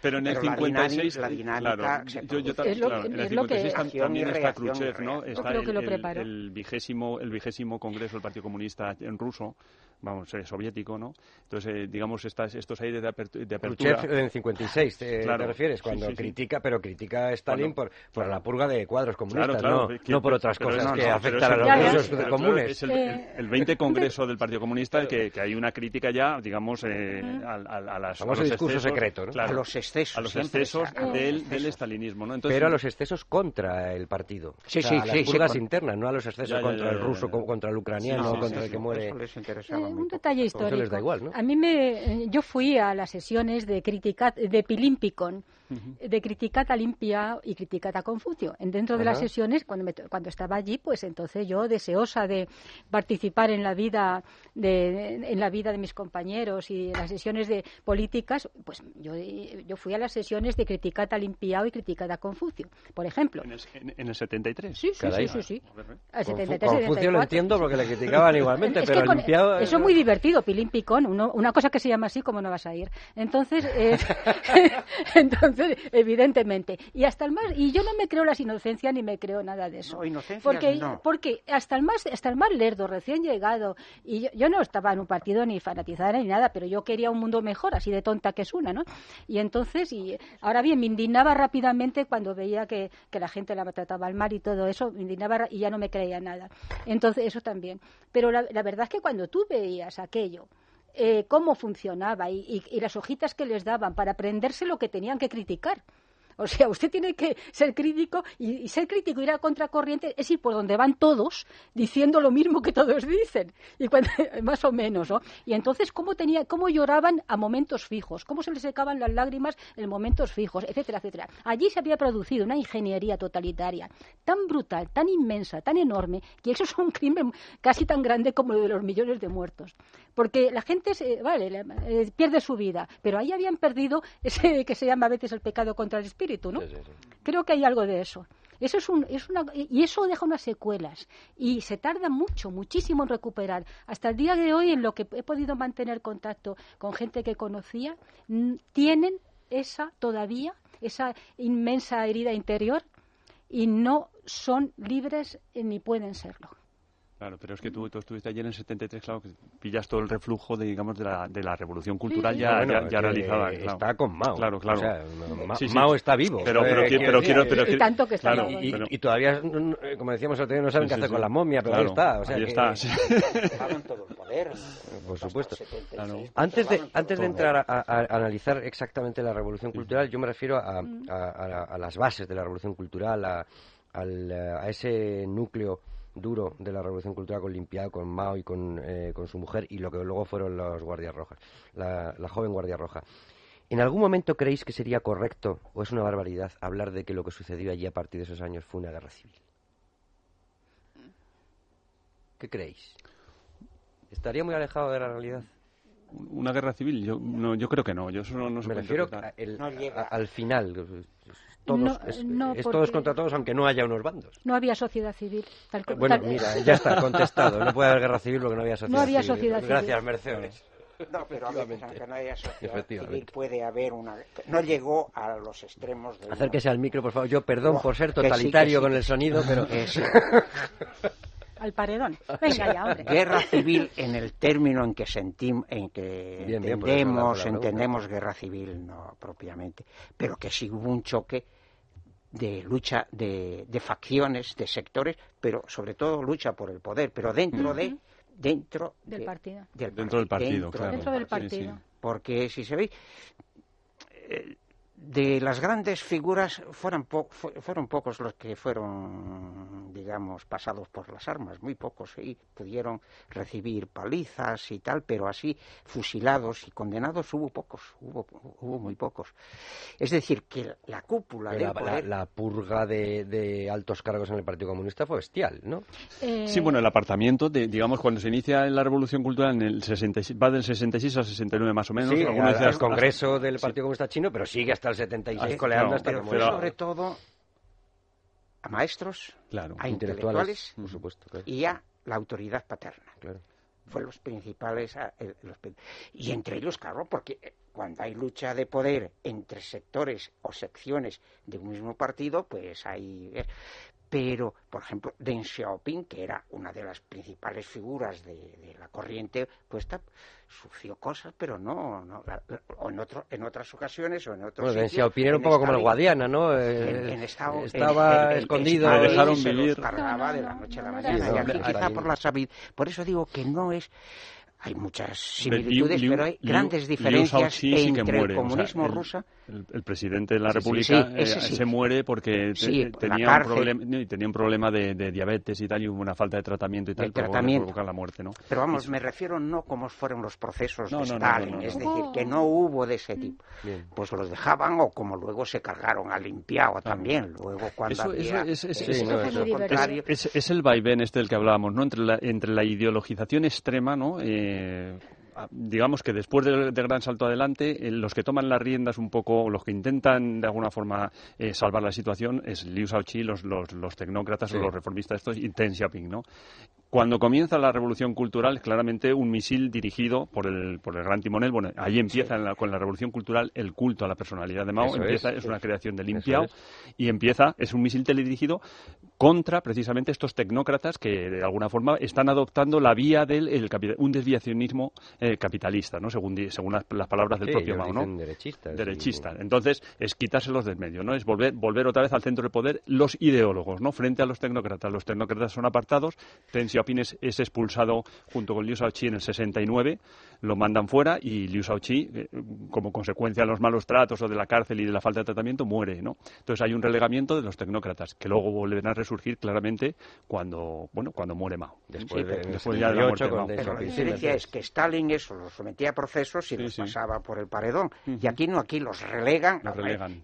Pero, en, el 56... La dinámica... yo, yo, es lo, claro, en el 56 también está Khrushchev, ¿no? Está el, el, el, vigésimo, el vigésimo congreso del Partido Comunista en ruso, vamos, eh, soviético, ¿no? Entonces, eh, digamos, estas, estos aires de, apertura... de apertura... Khrushchev en 56, te, refieres, cuando critica, pero critica a Stalin por, por la purga de cuadros comunistas, no, no por otras cosas que afectan a los rusos comunes. Es el, 20 congreso del Partido Comunista que, que hay una crítica ya, digamos, eh, a, a, las... A los discurso secreto, ¿no? a los excesos. A los excesos del, del, estalinismo, ¿no? Pero a los excesos contra el partido. Sí, sí, a las purgas internas, no a los excesos contra el ruso, contra el ucraniano, contra el que muere. un detalle histórico. les da igual, ¿no? A mí me... Yo fui a las sesiones de, criticat, de Pilimpicon, de Criticata Limpia y Criticata Confucio. En dentro de las sesiones, cuando, cuando estaba allí, pues entonces yo, deseosa de participar en la vida de, en la vida de mis compañeros y en las sesiones de políticas, pues yo, yo fui a las sesiones de Criticata Limpiao y Criticata Confucio, por ejemplo. ¿En el, en 73? Sí, sí, sí, sí. sí. Al 73, Confucio lo entiendo porque le criticaban igualmente, pero Limpiao... Eso es muy divertido, Pilimpicón, una cosa que se llama así, como no vas a ir? Entonces, eh, entonces evidentemente. Y hasta el más, y yo no me creo las inocencias ni me creo nada de eso. porque, porque hasta el más, hasta el más lerdo, recién llegado, y yo, no estaba en un partido ni fanatizada ni nada, pero yo quería un mundo mejor, así de tonta que es una, ¿no? Y entonces, y ahora bien, me indignaba rápidamente cuando veía que, que la gente la trataba al mal y todo eso, me indignaba y ya no me creía nada. Entonces, eso también. Pero la, la verdad es que cuando tú veías aquello, eh, cómo funcionaba y, las hojitas que les daban para aprenderse lo que tenían que criticar. O sea, usted tiene que ser crítico y, ser crítico, ir a contracorriente, es ir por donde van todos diciendo lo mismo que todos dicen, y más o menos, ¿no? Y entonces, ¿cómo, tenía, ¿cómo lloraban a momentos fijos? ¿Cómo se les secaban las lágrimas en momentos fijos? Etcétera, etcétera. Allí se había producido una ingeniería totalitaria tan brutal, tan inmensa, tan enorme, que eso es un crimen casi tan grande como lo de los millones de muertos. Porque la gente, se, vale, eh, pierde su vida, pero ahí habían perdido ese que se llama a veces el pecado contra el espíritu Creo que hay algo de eso. Eso es, un, es una, y eso deja unas secuelas y se tarda mucho, muchísimo en recuperar. Hasta el día de hoy, en lo que he podido mantener contacto con gente que conocía, tienen esa todavía, esa inmensa herida interior y no son libres ni pueden serlo. Claro, pero es que tú, tú estuviste ayer en el 73, claro, que pillas todo el reflujo de, digamos, de la, de la revolución cultural ya, ya, realizada. Está con Mao. Claro, claro. O sea, Mao está vivo. Pero, pero, pero, quiero, pero, y tanto que está claro, y, todavía, como decíamos el otro día, no saben qué hacer con la momia, pero ahí está. O sea, ahí que, está. todo el poder. Por supuesto. Antes de, antes de entrar a, analizar exactamente la revolución cultural, yo me refiero a, a las bases de la revolución cultural, a, a ese núcleo duro de la Revolución Cultural con Limpiado, con Mao y con, eh, con su mujer y lo que luego fueron los Guardias Rojas, la, joven Guardia Roja. ¿En algún momento creéis que sería correcto o es una barbaridad hablar de que lo que sucedió allí a partir de esos años fue una guerra civil? ¿Qué creéis? ¿Estaría muy alejado de la realidad? Una guerra civil, yo, no, yo creo que no. Yo no, no Me refiero al final todos, es, todos contra todos, aunque no haya unos bandos. No había sociedad civil. bueno, mira, ya está contestado. No puede haber guerra civil porque no había sociedad no había civil. Sociedad Gracias, Mercedes. No, pero aunque no haya sociedad civil puede haber una... No llegó a los extremos de... Acérquese al micro, por favor. Yo perdón por ser totalitario con el sonido, pero... al paredón. Venga ya, hombre. Guerra civil en el término en que sentimos, en que entendemos, entendemos guerra civil, no propiamente, pero que sí hubo un choque de lucha de, de, facciones, de sectores, pero sobre todo lucha por el poder, pero dentro de dentro del partido. dentro del partido, claro. Dentro del partido. Porque si se ve eh, de las grandes figuras fueron, fueron pocos los que fueron, digamos, pasados por las armas, muy pocos, y pudieron recibir palizas y tal, pero así fusilados y condenados hubo pocos, hubo, hubo muy pocos. Es decir, que la cúpula de la, purga de, altos cargos en el Partido Comunista fue bestial, ¿no? Eh, sí, bueno, el apartamiento, de, digamos, cuando se inicia la Revolución Cultural, en el 66, va del 66 al 69 más o menos. Sí, al, Congreso del Partido Comunista Chino, pero sigue hasta el 76 coleando hasta pero, pero sobre todo a maestros, a intelectuales, por supuesto, y a la autoridad paterna. Claro. Fue los principales. y entre ellos, claro, porque eh, cuando hay lucha de poder entre sectores o secciones de un mismo partido, pues hay. Pero, por ejemplo, Deng Xiaoping, que era una de las principales figuras de, la corriente puesta, sufrió cosas, pero no, no o en, otro, en otras ocasiones o en otros bueno, Deng Xiaoping era un poco como el Guadiana, ¿no? Eh, estaba escondido. y dejaron vivir. cargaba de la noche a la mañana. y aquí, quizá por la sabiduría. Por eso digo que no es hay muchas similitudes, pero hay grandes diferencias entre el comunismo ruso. El, presidente de la República eh, se muere porque tenía, un problema, tenía un problema de, diabetes y tal, y hubo una falta de tratamiento y tal, para provocar la muerte, ¿no? Pero vamos, me refiero no como fueron los procesos de Stalin, es decir, que no hubo de ese tipo. Pues los dejaban o como luego se cargaron al limpiado también, luego cuando había... Es, es, el vaivén este del que hablábamos, ¿no? Entre la, entre la ideologización extrema, ¿no? Eh, eh, digamos que después del, gran salto adelante, eh, los que toman las riendas un poco, los que intentan de alguna forma eh, salvar la situación, es Liu Shaoqi, los, los, los tecnócratas o los reformistas estos, y Deng Xiaoping, ¿no? Cuando comienza la revolución cultural, claramente un misil dirigido por el, por el gran timonel. Bueno, ahí empieza con la revolución cultural el culto a la personalidad de Mao. empieza, es, una creación de limpiao y empieza, es un misil teledirigido contra precisamente estos tecnócratas que de alguna forma están adoptando la vía del el, un desviacionismo eh, capitalista, ¿no? Según, según las, palabras del propio Mao, ¿no? Derechista. Derechista. Entonces, es quitárselos del medio, ¿no? Es volver, volver otra vez al centro de poder los ideólogos, ¿no? Frente a los tecnócratas. Los tecnócratas son apartados, es, expulsado junto con Liu Shaoqi en el 69, lo mandan fuera y Liu Shaoqi, eh, como consecuencia de los malos tratos o de la cárcel y de la falta de tratamiento, muere, ¿no? Entonces hay un relegamiento de los tecnócratas que luego vuelven a resurgir claramente cuando, bueno, cuando muere Mao. Después, de, después ya de la muerte de Mao. Pero la diferencia es que Stalin eso lo sometía a procesos y los pasaba por el paredón. Y aquí no, aquí los relegan,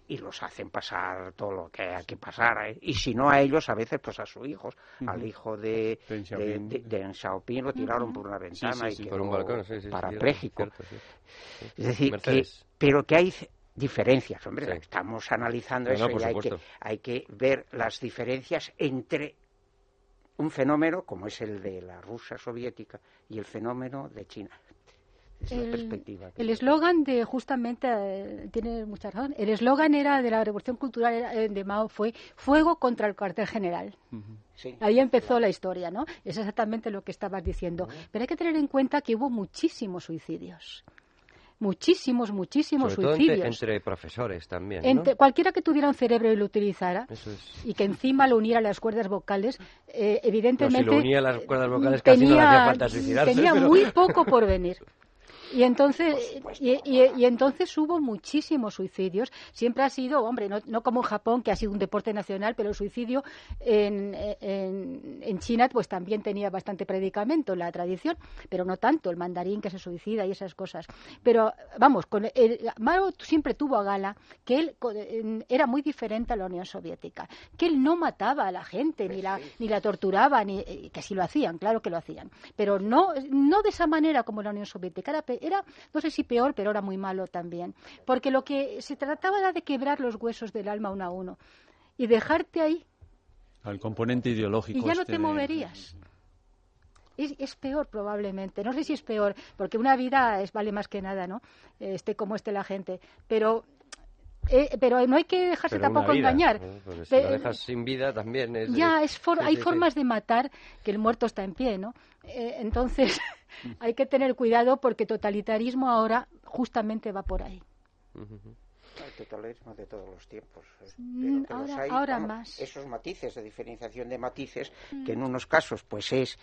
y los hacen pasar todo lo que hay que pasar. ¿eh? Y si no a ellos, a veces pues a sus hijos, al hijo de, de, de, Xiaoping lo tiraron por una ventana y quedó un balcón, parapléjico. es decir, que, pero que hay diferencias, hombre, estamos analizando eso y hay que, hay que ver las diferencias entre un fenómeno como es el de la Rusia soviética y el fenómeno de China. El eslogan de justamente eh, tiene mucha razón. El eslogan era de la revolución cultural eh, de Mao fue fuego contra el cuartel general. Ahí empezó la historia, ¿no? Es exactamente lo que estabas diciendo. Pero hay que tener en cuenta que hubo muchísimos suicidios muchísimos, muchísimos suicidios. entre, profesores también. Cualquiera que tuviera un cerebro y lo utilizara y que encima lo uniera a las cuerdas vocales, eh, evidentemente. si lo unía a las cuerdas vocales casi no hacía falta suicidarse. Tenía muy poco por venir. Y entonces, y, entonces hubo muchísimos suicidios. Siempre ha sido, hombre, no, no, como en Japón, que ha sido un deporte nacional, pero el suicidio en, en, China pues también tenía bastante predicamento la tradición, pero no tanto, el mandarín que se suicida y esas cosas. Pero vamos, con el, Mao siempre tuvo a gala que él era muy diferente a la Unión Soviética, que él no mataba a la gente, ni la, ni la torturaba, ni eh, que sí lo hacían, claro que lo hacían, pero no, no de esa manera como la Unión Soviética. Era, era, no sé si peor, pero era muy malo también. Porque lo que se trataba era de quebrar los huesos del alma uno a uno y dejarte ahí. Al componente ideológico. Y ya no este te moverías. Es, peor probablemente. No sé si es peor, porque una vida es, vale más que nada, ¿no? Esté como esté la gente. Pero eh, pero no hay que dejarse tampoco engañar. Pues si lo dejas sin vida también es... Ya, es hay formas de matar que el muerto está en pie, ¿no? Eh, entonces hay que tener cuidado porque totalitarismo ahora justamente va por ahí. El totalitarismo de todos los tiempos. Eh, mm, ahora, más. Esos matices de diferenciación de matices que en unos casos pues es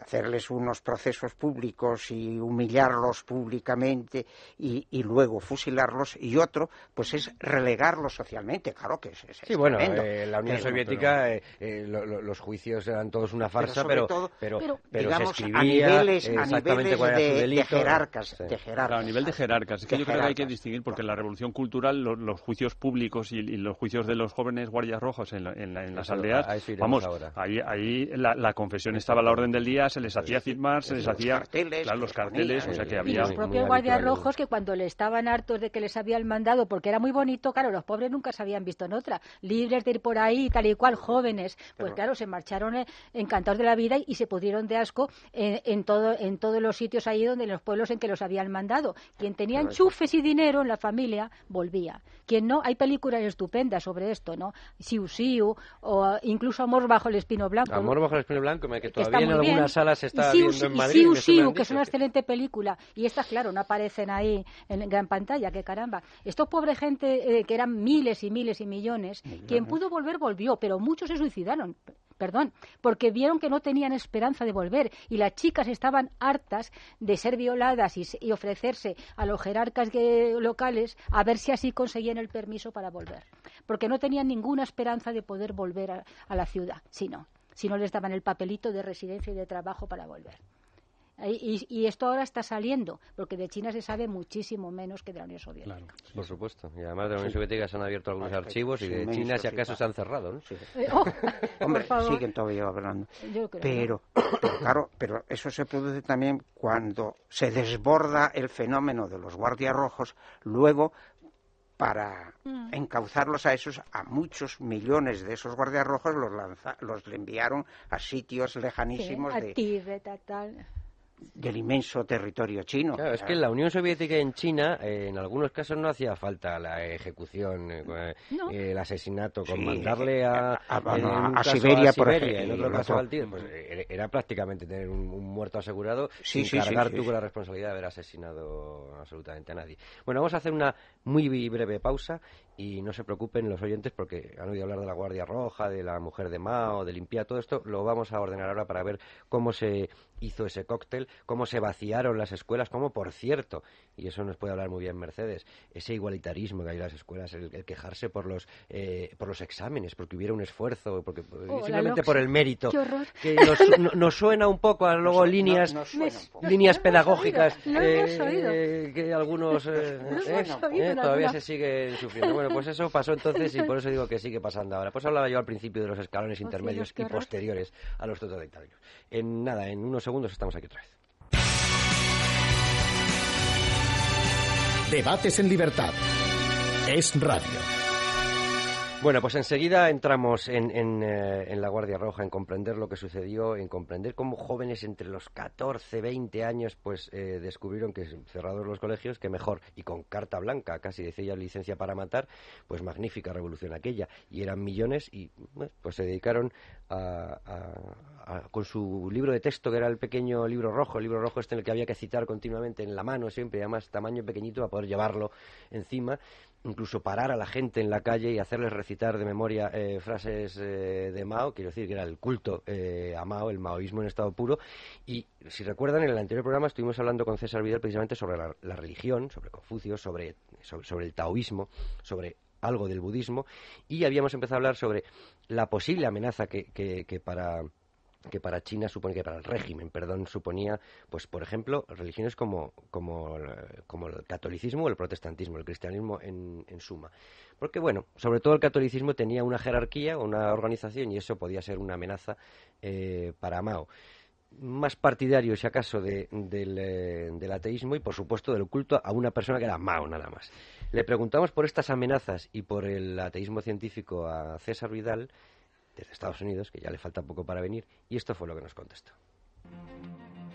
hacerles unos procesos públicos y humillarlos públicamente y, luego fusilarlos. Y otro pues es relegarlos socialmente claro que es, sí bueno eh, la Unión Soviética eh, eh, los juicios eran todos una farsa pero pero, pero, se escribía a niveles, exactamente cuál era su delito. de jerarcas, a nivel de jerarcas. Es que yo creo que hay que distinguir porque en la revolución cultural los, juicios públicos y, los juicios de los jóvenes guardias rojos en, en, las aldeas vamos ahí ahí la, la confesión estaba a la orden del día se les hacía firmar, se les hacía claro, los carteles, o sea que había... los propios guardias rojos que cuando le estaban hartos de que les habían mandado, porque era muy bonito, claro, los pobres nunca se habían visto en otra, libres de ir por ahí, tal y cual, jóvenes, pues claro, se marcharon eh, encantados de la vida y, se pudieron de asco en, todo, en todos los sitios ahí donde en los pueblos en que los habían mandado. Quien tenía enchufes y dinero en la familia, volvía. Quien no, hay películas estupendas sobre esto, ¿no? Siu Siu, o incluso Amor bajo el espino blanco. Amor bajo el espino blanco, que todavía en algunas salas se está Siu, viendo en Madrid. Siu, que es una excelente película. Y estas, claro, no aparecen ahí en gran pantalla, que caramba. Estos pobre gente, eh, que eran miles y miles y millones, quien pudo volver, volvió, pero muchos se suicidaron perdón, porque vieron que no tenían esperanza de volver y las chicas estaban hartas de ser violadas y, ofrecerse a los jerarcas locales a ver si así conseguían el permiso para volver, porque no tenían ninguna esperanza de poder volver a, a la ciudad, sino si no les daban el papelito de residencia y de trabajo para volver. Y, esto ahora está saliendo, porque de China se sabe muchísimo menos que de la Unión Soviética. por supuesto. Y además de la Unión Soviética se han abierto algunos archivos y de China, si acaso, se han cerrado. ¿no? Eh, oh, Hombre, siguen todavía hablando. pero, claro, pero eso se produce también cuando se desborda el fenómeno de los guardias rojos, luego para mm. encauzarlos a esos, a muchos millones de esos guardias rojos los, los enviaron a sitios lejanísimos a de... tal del inmenso territorio chino. Claro, es que en la Unión Soviética y en China, eh, en algunos casos no hacía falta la ejecución, eh, eh, el asesinato, con mandarle a, Siberia, por ejemplo. En otro caso al tío, pues era prácticamente tener un, muerto asegurado sin cargar tú con la responsabilidad de haber asesinado absolutamente a nadie. Bueno, vamos a hacer una muy breve pausa y no se preocupen los oyentes porque han oído hablar de la Guardia Roja, de la mujer de Mao, de limpiar todo esto, lo vamos a ordenar ahora para ver cómo se hizo ese cóctel, cómo se vaciaron las escuelas, cómo, por cierto, y eso nos puede hablar muy bien Mercedes, ese igualitarismo que hay en las escuelas, el, quejarse por los, eh, por los exámenes, porque hubiera un esfuerzo, porque oh, simplemente por el mérito, que nos, suena un poco a luego líneas, líneas pedagógicas eh, que algunos eh, todavía se siguen sufriendo. Bueno, pues eso pasó entonces y por eso digo que sigue pasando ahora. Pues hablaba yo al principio de los escalones intermedios y posteriores a los totalitarios. En nada, en unos segundos estamos aquí otra vez. Debates en libertad. Es radio. Bueno, pues enseguida entramos en, eh, en, la Guardia Roja, en comprender lo que sucedió, en comprender cómo jóvenes entre los 14, 20 años, pues eh, descubrieron que cerrados los colegios, que mejor, y con carta blanca, casi decía licencia para matar, pues magnífica revolución aquella. Y eran millones y pues se dedicaron a, con su libro de texto, que era el pequeño libro rojo, el libro rojo este en el que había que citar continuamente en la mano, siempre, además tamaño pequeñito, para poder llevarlo encima incluso parar a la gente en la calle y hacerles recitar de memoria eh, frases eh, de Mao, quiero decir que era el culto eh, a Mao, el maoísmo en estado puro. Y si recuerdan, en el anterior programa estuvimos hablando con César Vidal precisamente sobre la, religión, sobre Confucio, sobre, sobre, el taoísmo, sobre algo del budismo, y habíamos empezado a hablar sobre la posible amenaza que, que para que para China supone que para el régimen, perdón, suponía, pues por ejemplo, religiones como, como, como el catolicismo o el protestantismo, el cristianismo en, en, suma. Porque bueno, sobre todo el catolicismo tenía una jerarquía, una organización y eso podía ser una amenaza eh, para Mao. Más partidario, si acaso, de, del, eh, del ateísmo y por supuesto del culto a una persona que era Mao nada más. Le preguntamos por estas amenazas y por el ateísmo científico a César Vidal desde Estados Unidos, que ya le falta poco para venir, y esto fue lo que nos contestó.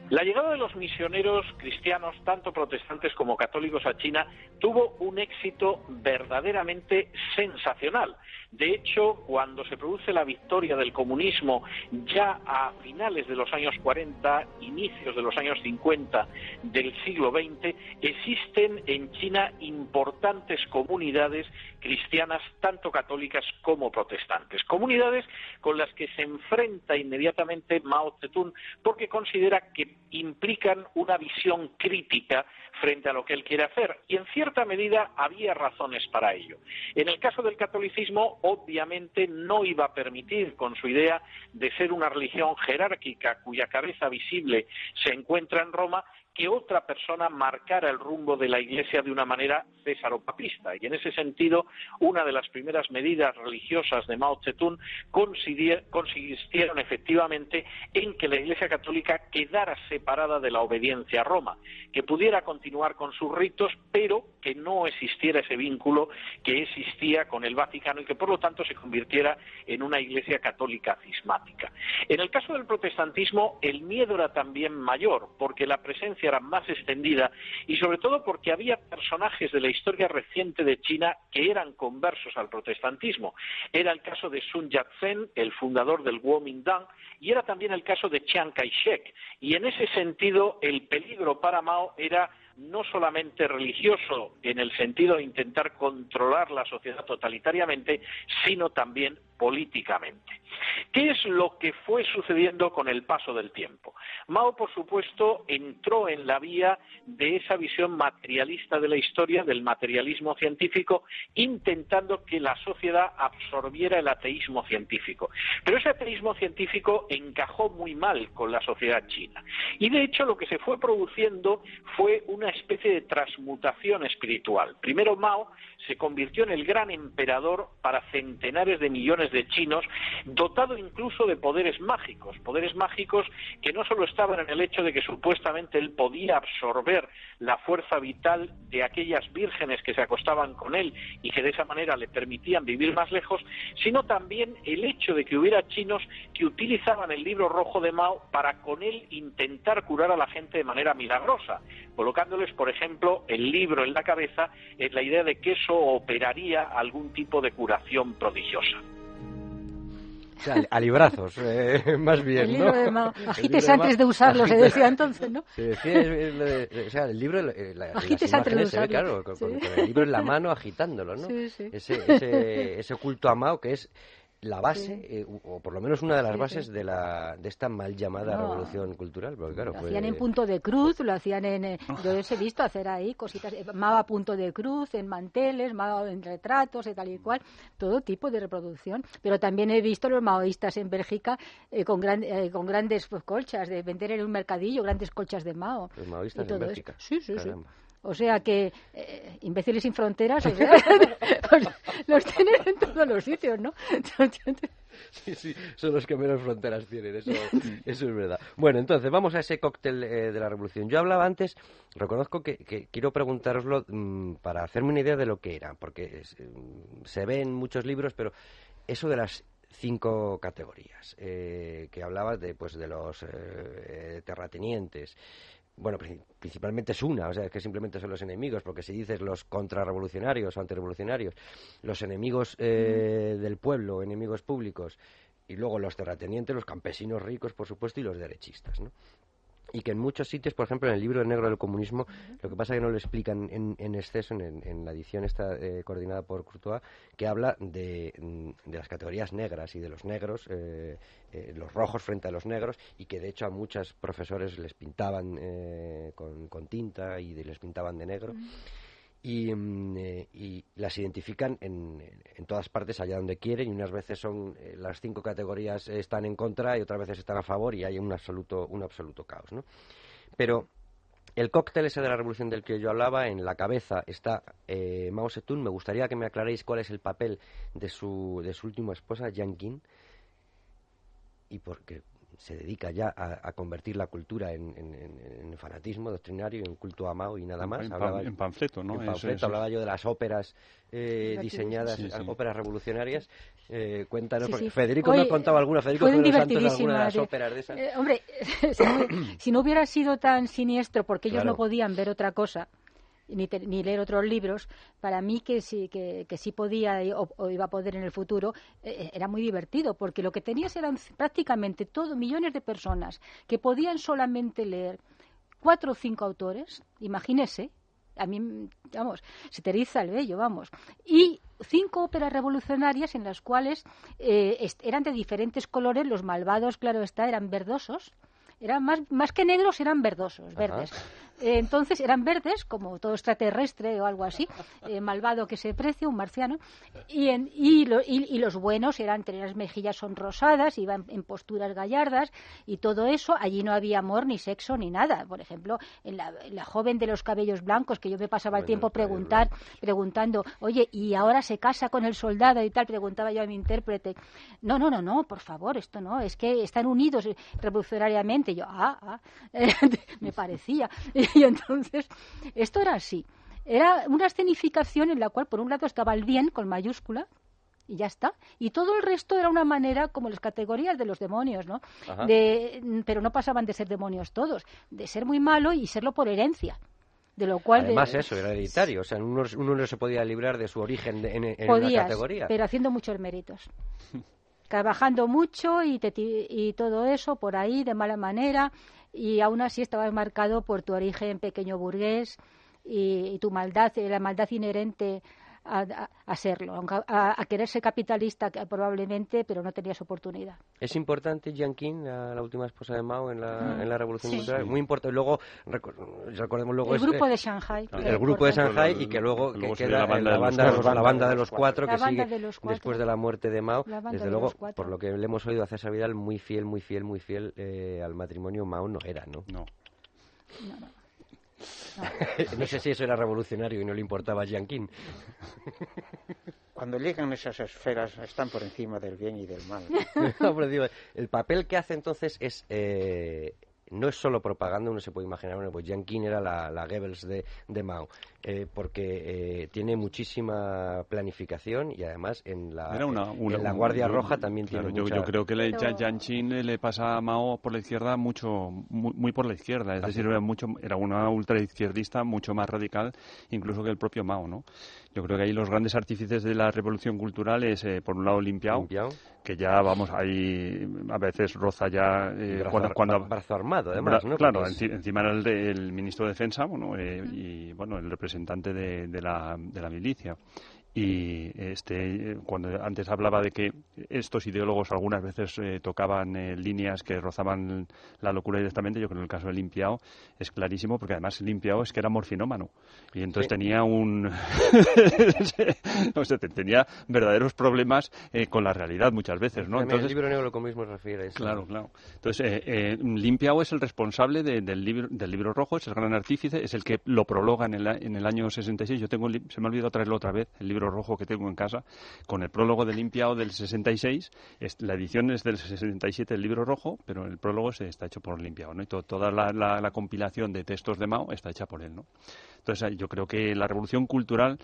La llegada de los misioneros cristianos, tanto protestantes como católicos a China, tuvo un éxito verdaderamente sensacional. De hecho, cuando se produce la victoria del comunismo ya a finales de los años 40, inicios de los años 50 del siglo XX, existen en China importantes comunidades cristianas, tanto católicas como protestantes. Comunidades con las que se enfrenta inmediatamente Mao Zedong porque considera que implican una visión crítica frente a lo que él quiere hacer. Y en cierta medida había razones para ello. En el caso del catolicismo, obviamente no iba a permitir, con su idea de ser una religión jerárquica cuya cabeza visible se encuentra en Roma, que otra persona marcara el rumbo de la Iglesia de una manera césaropapista. Y en ese sentido, una de las primeras medidas religiosas de Mao Zedong consistieron efectivamente en que la Iglesia católica quedara separada de la obediencia a Roma, que pudiera continuar con sus ritos, pero que no existiera ese vínculo que existía con el Vaticano y que por lo tanto se convirtiera en una Iglesia católica cismática. En el caso del protestantismo, el miedo era también mayor, porque la presencia era más extendida y sobre todo porque había personajes de la historia reciente de China que eran conversos al protestantismo. Era el caso de Sun Yat-sen, el fundador del Kuomintang, y era también el caso de Chiang Kai-shek. Y en ese sentido, el peligro para Mao era no solamente religioso en el sentido de intentar controlar la sociedad totalitariamente, sino también políticamente. ¿Qué es lo que fue sucediendo con el paso del tiempo? Mao, por supuesto, entró en la vía de esa visión materialista de la historia, del materialismo científico, intentando que la sociedad absorbiera el ateísmo científico. Pero ese ateísmo científico encajó muy mal con la sociedad china. Y de hecho lo que se fue produciendo fue una especie de transmutación espiritual. Primero Mao se convirtió en el gran emperador para centenares de millones de chinos, dotado incluso de poderes mágicos, poderes mágicos que no solo estaban en el hecho de que supuestamente él podía absorber la fuerza vital de aquellas vírgenes que se acostaban con él y que de esa manera le permitían vivir más lejos, sino también el hecho de que hubiera chinos que utilizaban el libro rojo de Mao para con él intentar curar a la gente de manera milagrosa, colocándoles, por ejemplo, el libro en la cabeza en la idea de que eso operaría algún tipo de curación prodigiosa. O sea, a librazos, eh, más bien, el libro De Mao. Agites antes de usarlo, se decía entonces, ¿no? Se decía, o sea, el libro, eh, la, Agites antes de usarlo. claro, con, el libro en la mano agitándolo, ¿no? Sí, sí. Ese, ese, ese culto a Mao que es la base, eh, o por lo menos una de las bases de, la, de esta mal llamada revolución cultural. Porque, claro, lo hacían en punto de cruz, lo hacían en... Eh, yo les he visto hacer ahí cositas, eh, Mao a punto de cruz, en manteles, Mao en retratos y tal y cual, todo tipo de reproducción. Pero también he visto los maoístas en Bélgica con, gran, con grandes pues, colchas, de vender en un mercadillo grandes colchas de Mao. Los maoístas en Bélgica. Sí, sí, sí. O sea que eh, imbéciles sin fronteras, o sea, los, tienen en todos los sitios, ¿no? sí, sí, son los que menos fronteras tienen, eso, eso es verdad. Bueno, entonces, vamos a ese cóctel eh, de la revolución. Yo hablaba antes, reconozco que, quiero preguntároslo mm, para hacerme una idea de lo que era, porque mm, se ve en muchos libros, pero eso de las cinco categorías eh, que hablabas de pues de los eh, terratenientes bueno, principalmente es una, o sea, es que simplemente son los enemigos, porque si dices los contrarrevolucionarios o antirrevolucionarios, los enemigos eh, del pueblo, enemigos públicos, y luego los terratenientes, los campesinos ricos, por supuesto, y los derechistas, ¿no? Y que en muchos sitios, por ejemplo, en el libro negro del comunismo, lo que pasa es que no lo explican en, exceso en, la edición esta eh, coordinada por Courtois, que habla de, mm, de, las categorías negras y de los negros, eh, eh, los rojos frente a los negros, y que de hecho a muchos profesores les pintaban con, con, tinta y les pintaban de negro eh, y las identifican en, todas partes allá donde quieren y unas veces son eh, las cinco categorías están en contra y otras veces están a favor y hay un absoluto un absoluto caos ¿no? pero el cóctel ese de la revolución del que yo hablaba en la cabeza está eh, Mao Zedong me gustaría que me aclaréis cuál es el papel de su de su última esposa Jiang Qin y porque se dedica ya a, convertir la cultura en, fanatismo doctrinario, en culto a Mao y nada más. En, hablaba, en panfleto, ¿no? En panfleto, hablaba yo de las óperas eh, diseñadas, óperas revolucionarias. Eh, cuéntanos, porque Federico me ha contado alguna, Federico fue alguna de las óperas de esas. Eh, hombre, si no, hubiera sido tan siniestro, porque ellos no podían ver otra cosa, ni, ni, leer otros libros, para mí que sí, que, que sí podía o, iba a poder en el futuro, eh, eh, era muy divertido, porque lo que tenías eran prácticamente todos millones de personas que podían solamente leer cuatro o cinco autores, imagínese, a mí, vamos, se te eriza el vello, vamos, y cinco óperas revolucionarias en las cuales eh, eran de diferentes colores, los malvados, claro está, eran verdosos, eran más, más que negros, eran verdosos, verdes. Eh, entonces eran verdes, como todo extraterrestre o algo así, eh, malvado que se precia, un marciano, y, en, y, los buenos eran, tenían las mejillas son rosadas, iban en posturas gallardas y todo eso, allí no había amor, ni sexo, ni nada. Por ejemplo, en la, joven de los cabellos blancos, que yo me pasaba el tiempo preguntar, preguntando, oye, ¿y ahora se casa con el soldado y tal? Preguntaba yo a mi intérprete. No, no, no, no, por favor, esto no, es que están unidos revolucionariamente. yo, ah, ah, me parecía. Y entonces, esto era así. Era una escenificación en la cual, por un lado, estaba el bien con mayúscula, y ya está. Y todo el resto era una manera como las categorías de los demonios, ¿no? De, pero no pasaban de ser demonios todos, de ser muy malo y serlo por herencia. De lo cual Además, eso era hereditario. O sea, uno, no se podía librar de su origen en, en Podías, categoría. Pero haciendo muchos méritos. Trabajando mucho y, y todo eso por ahí de mala manera y aún así estabas marcado por tu origen pequeño burgués y, tu maldad, la maldad inherente a, serlo, a, querer ser capitalista probablemente, pero no tenías oportunidad. Es importante Jiang Qin, la, última esposa de Mao en la, mm. en la Revolución Cultural, muy importante. Luego, recordemos luego... El grupo de Shanghai. El grupo de Shanghai y que luego, queda la banda, la banda, de los cuatro, que sigue después de la muerte de Mao. Desde luego, por lo que le hemos oído a César Vidal, muy fiel, muy fiel, muy fiel eh, al matrimonio Mao no era, ¿no? No. no, no. no sé si eso era revolucionario y no le importaba a Qin. Cuando llegan esas esferas están por encima del bien y del mal. el papel que hace entonces es eh, no es solo propaganda, uno se puede imaginar, bueno, pues Jiang era la, la Goebbels de, de Mao, eh, porque eh, tiene muchísima planificación y además en la, en la Guardia Roja también tiene yo, mucha... yo creo que le, Qin le pasa a Mao por la izquierda mucho, muy, por la izquierda, es decir, era, mucho, era una ultraizquierdista mucho más radical incluso que el propio Mao, ¿no? Yo creo que ahí los grandes artífices de la revolución cultural es, eh, por un lado, Limpiao, que ya, vamos, ahí a veces roza ya... Eh, brazo, cuando, brazo armado, además, ¿no? Claro, encima era el, ministro de Defensa bueno, eh, y, bueno, el representante de, de, la, de la milicia y este cuando antes hablaba de que estos ideólogos algunas veces eh, tocaban eh, líneas que rozaban la locura directamente yo creo que en el caso de Limpiao es clarísimo porque además Limpiao es que era morfinómano. Y entonces tenía un no sé, tenía verdaderos problemas eh, con la realidad muchas veces no entonces el libro negro como mismo refiere eso. claro claro. Entonces Limpiao es el responsable del libro del libro rojo es el gran artífice es el que lo prologa en el, en el año 66 yo tengo se me ha olvidado traerlo otra vez el libro libro rojo que tengo en casa, con el prólogo de Limpiao del 66. la edición es del 67, el libro rojo, pero el prólogo se está hecho por Limpiao, ¿no? Y toda la, compilación de textos de Mao está hecha por él, ¿no? Entonces, yo creo que la revolución cultural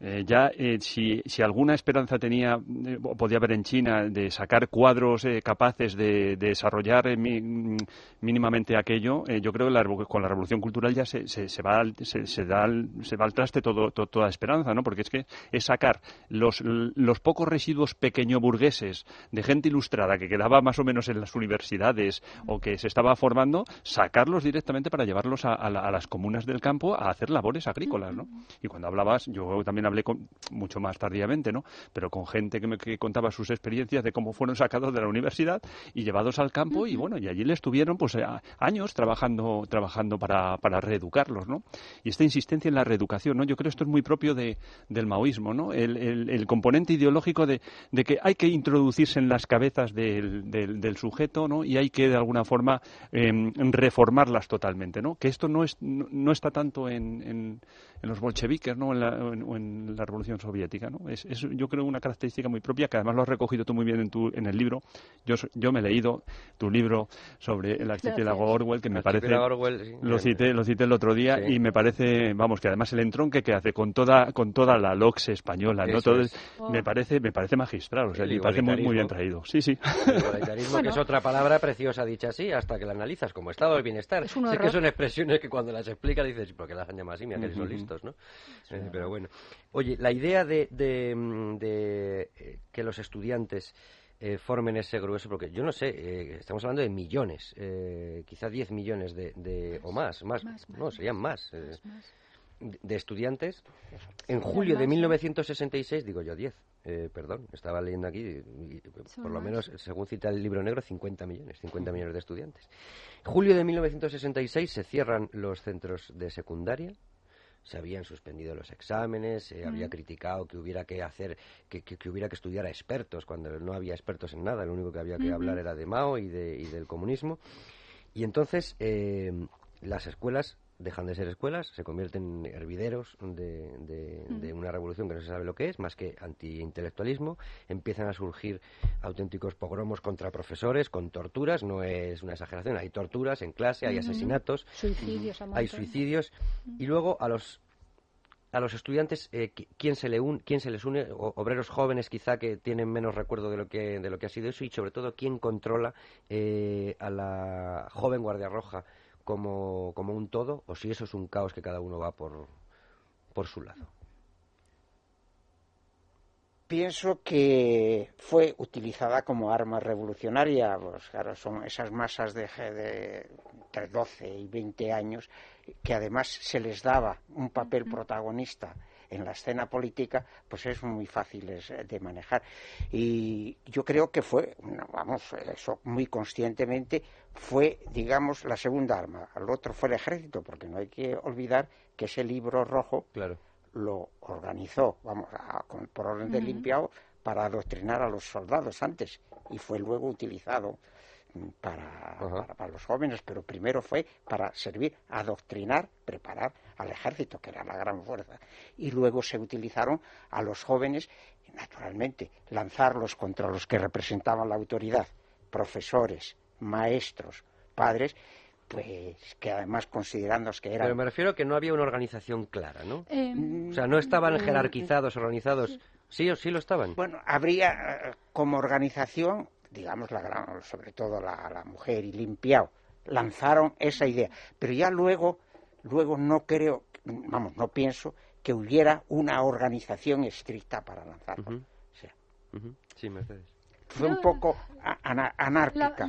eh, ya eh, si, si, alguna esperanza tenía eh, podía haber en China de sacar cuadros capaces de, desarrollar mínimamente aquello, yo creo que con la revolución cultural ya se, se, va, al, se, da se va al traste todo, toda esperanza, ¿no? Porque es que es sacar los, los pocos residuos pequeño burgueses de gente ilustrada que quedaba más o menos en las universidades o que se estaba formando, sacarlos directamente para llevarlos a, a las comunas del campo a hacer labores agrícolas, ¿no? Y cuando hablabas, yo también hablé con, mucho más tardíamente, ¿no? Pero con gente que me contaba sus experiencias de cómo fueron sacados de la universidad y llevados al campo y bueno, y allí le estuvieron pues años trabajando trabajando para, para reeducarlos, ¿no? Y esta insistencia en la reeducación, ¿no? Yo creo que esto es muy propio de, del maoísmo, ¿no? El, el, componente ideológico de, de, que hay que introducirse en las cabezas del, del, sujeto, ¿no? Y hay que de alguna forma em, reformarlas totalmente, ¿no? Que esto no es no, está tanto en, en, los bolcheviques, ¿no? En la, en, la Revolución Soviética. ¿no? Es, yo creo, una característica muy propia que además lo has recogido tú muy bien en, tu, en el libro. Yo, yo me he leído tu libro sobre el archipiélago Orwell, que me parece... lo, cité, lo cité el otro día y me parece, vamos, que además el entronque que hace con toda, con toda la LOX española, ¿no? Todo me, parece, me parece magistral, o sea, me parece muy, muy bien traído. Sí, sí. El que es otra palabra preciosa dicha así, hasta que la analizas como estado del bienestar. Es, que son expresiones que cuando las explicas dices, ¿por qué las han llamado así? Mira que son listos, ¿no? Eh, pero bueno. Oye, la idea de, eh, que los estudiantes eh, formen ese grueso, porque yo no sé, eh, estamos hablando de millones, quizá 10 millones de, o más, más, no, serían más, de estudiantes. En julio de 1966, digo yo 10, perdón, estaba leyendo aquí, por lo menos, según cita el libro negro, 50 millones, 50 millones de estudiantes. Julio de 1966 se cierran los centros de secundaria, se habían suspendido los exámenes, se había criticado que hubiera que hacer, que, que, hubiera que estudiar a expertos, cuando no había expertos en nada, lo único que había que hablar era de Mao y, de, y del comunismo. Y entonces eh, las escuelas dejan de ser escuelas, se convierten en hervideros de, de, una revolución que no se sabe lo que es, más que antiintelectualismo. Empiezan a surgir auténticos pogromos contra profesores, con torturas, no es una exageración, hay torturas en clase, hay asesinatos, suicidios, hay suicidios, y luego a los a los estudiantes eh, quién se le quién se les une obreros jóvenes quizá que tienen menos recuerdo de lo que de lo que ha sido eso y sobre todo quién controla eh, a la joven guardia roja como, como un todo o si eso es un caos que cada uno va por, por su lado. Pienso que fue utilizada como arma revolucionaria, pues claro, son esas masas de, de entre 12 y 20 años que además se les daba un papel protagonista en la escena política, pues es muy fácil de manejar. Y yo creo que fue, vamos, eso muy conscientemente, fue, digamos, la segunda arma. Al otro fue el ejército, porque no hay que olvidar que ese libro rojo lo organizó, vamos, por orden de limpiado, para adoctrinar a los soldados antes y fue luego utilizado para, para, los jóvenes, pero primero fue para servir, adoctrinar, preparar al ejército, que era la gran fuerza. Y luego se utilizaron a los jóvenes, naturalmente, lanzarlos contra los que representaban la autoridad, profesores, maestros, padres, pues que además considerando que eran... Pero me refiero a que no había una organización clara, ¿no? Em, o sea, no estaban mm, jerarquizados, organizados. Sí, o sí lo estaban. Bueno, habría eh, como organización digamos, la gran, sobre todo la, la mujer y limpiado, lanzaron esa idea. Pero ya luego, luego no creo, vamos, no pienso que hubiera una organización estricta para lanzarlo. Sí, Mercedes. Fue un poco anárquica.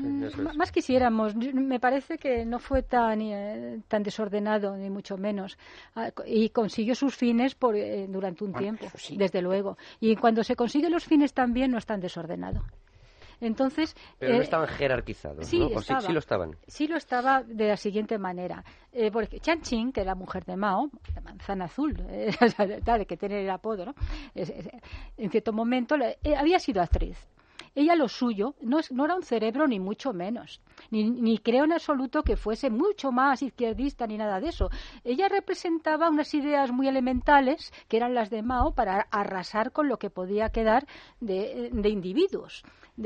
más quisiéramos. Me parece que no fue tan, eh, tan desordenado, ni mucho menos. Ah, y consiguió sus fines por, eh, durante un tiempo, desde luego. Y cuando se consiguen los fines también no es tan desordenado. Entonces, Pero no eh, estaban jerarquizados, sí, ¿no? sí, lo estaban. Sí lo estaba de la siguiente manera. Eh, porque Chan Chin, que era mujer de Mao, la manzana azul, eh, que tiene el apodo, ¿no? en cierto momento había sido actriz. Ella lo suyo no, era un cerebro ni mucho menos, ni, creo en absoluto que fuese mucho más izquierdista ni nada de eso. Ella representaba unas ideas muy elementales, que eran las de Mao, para arrasar con lo que podía quedar de, de individuos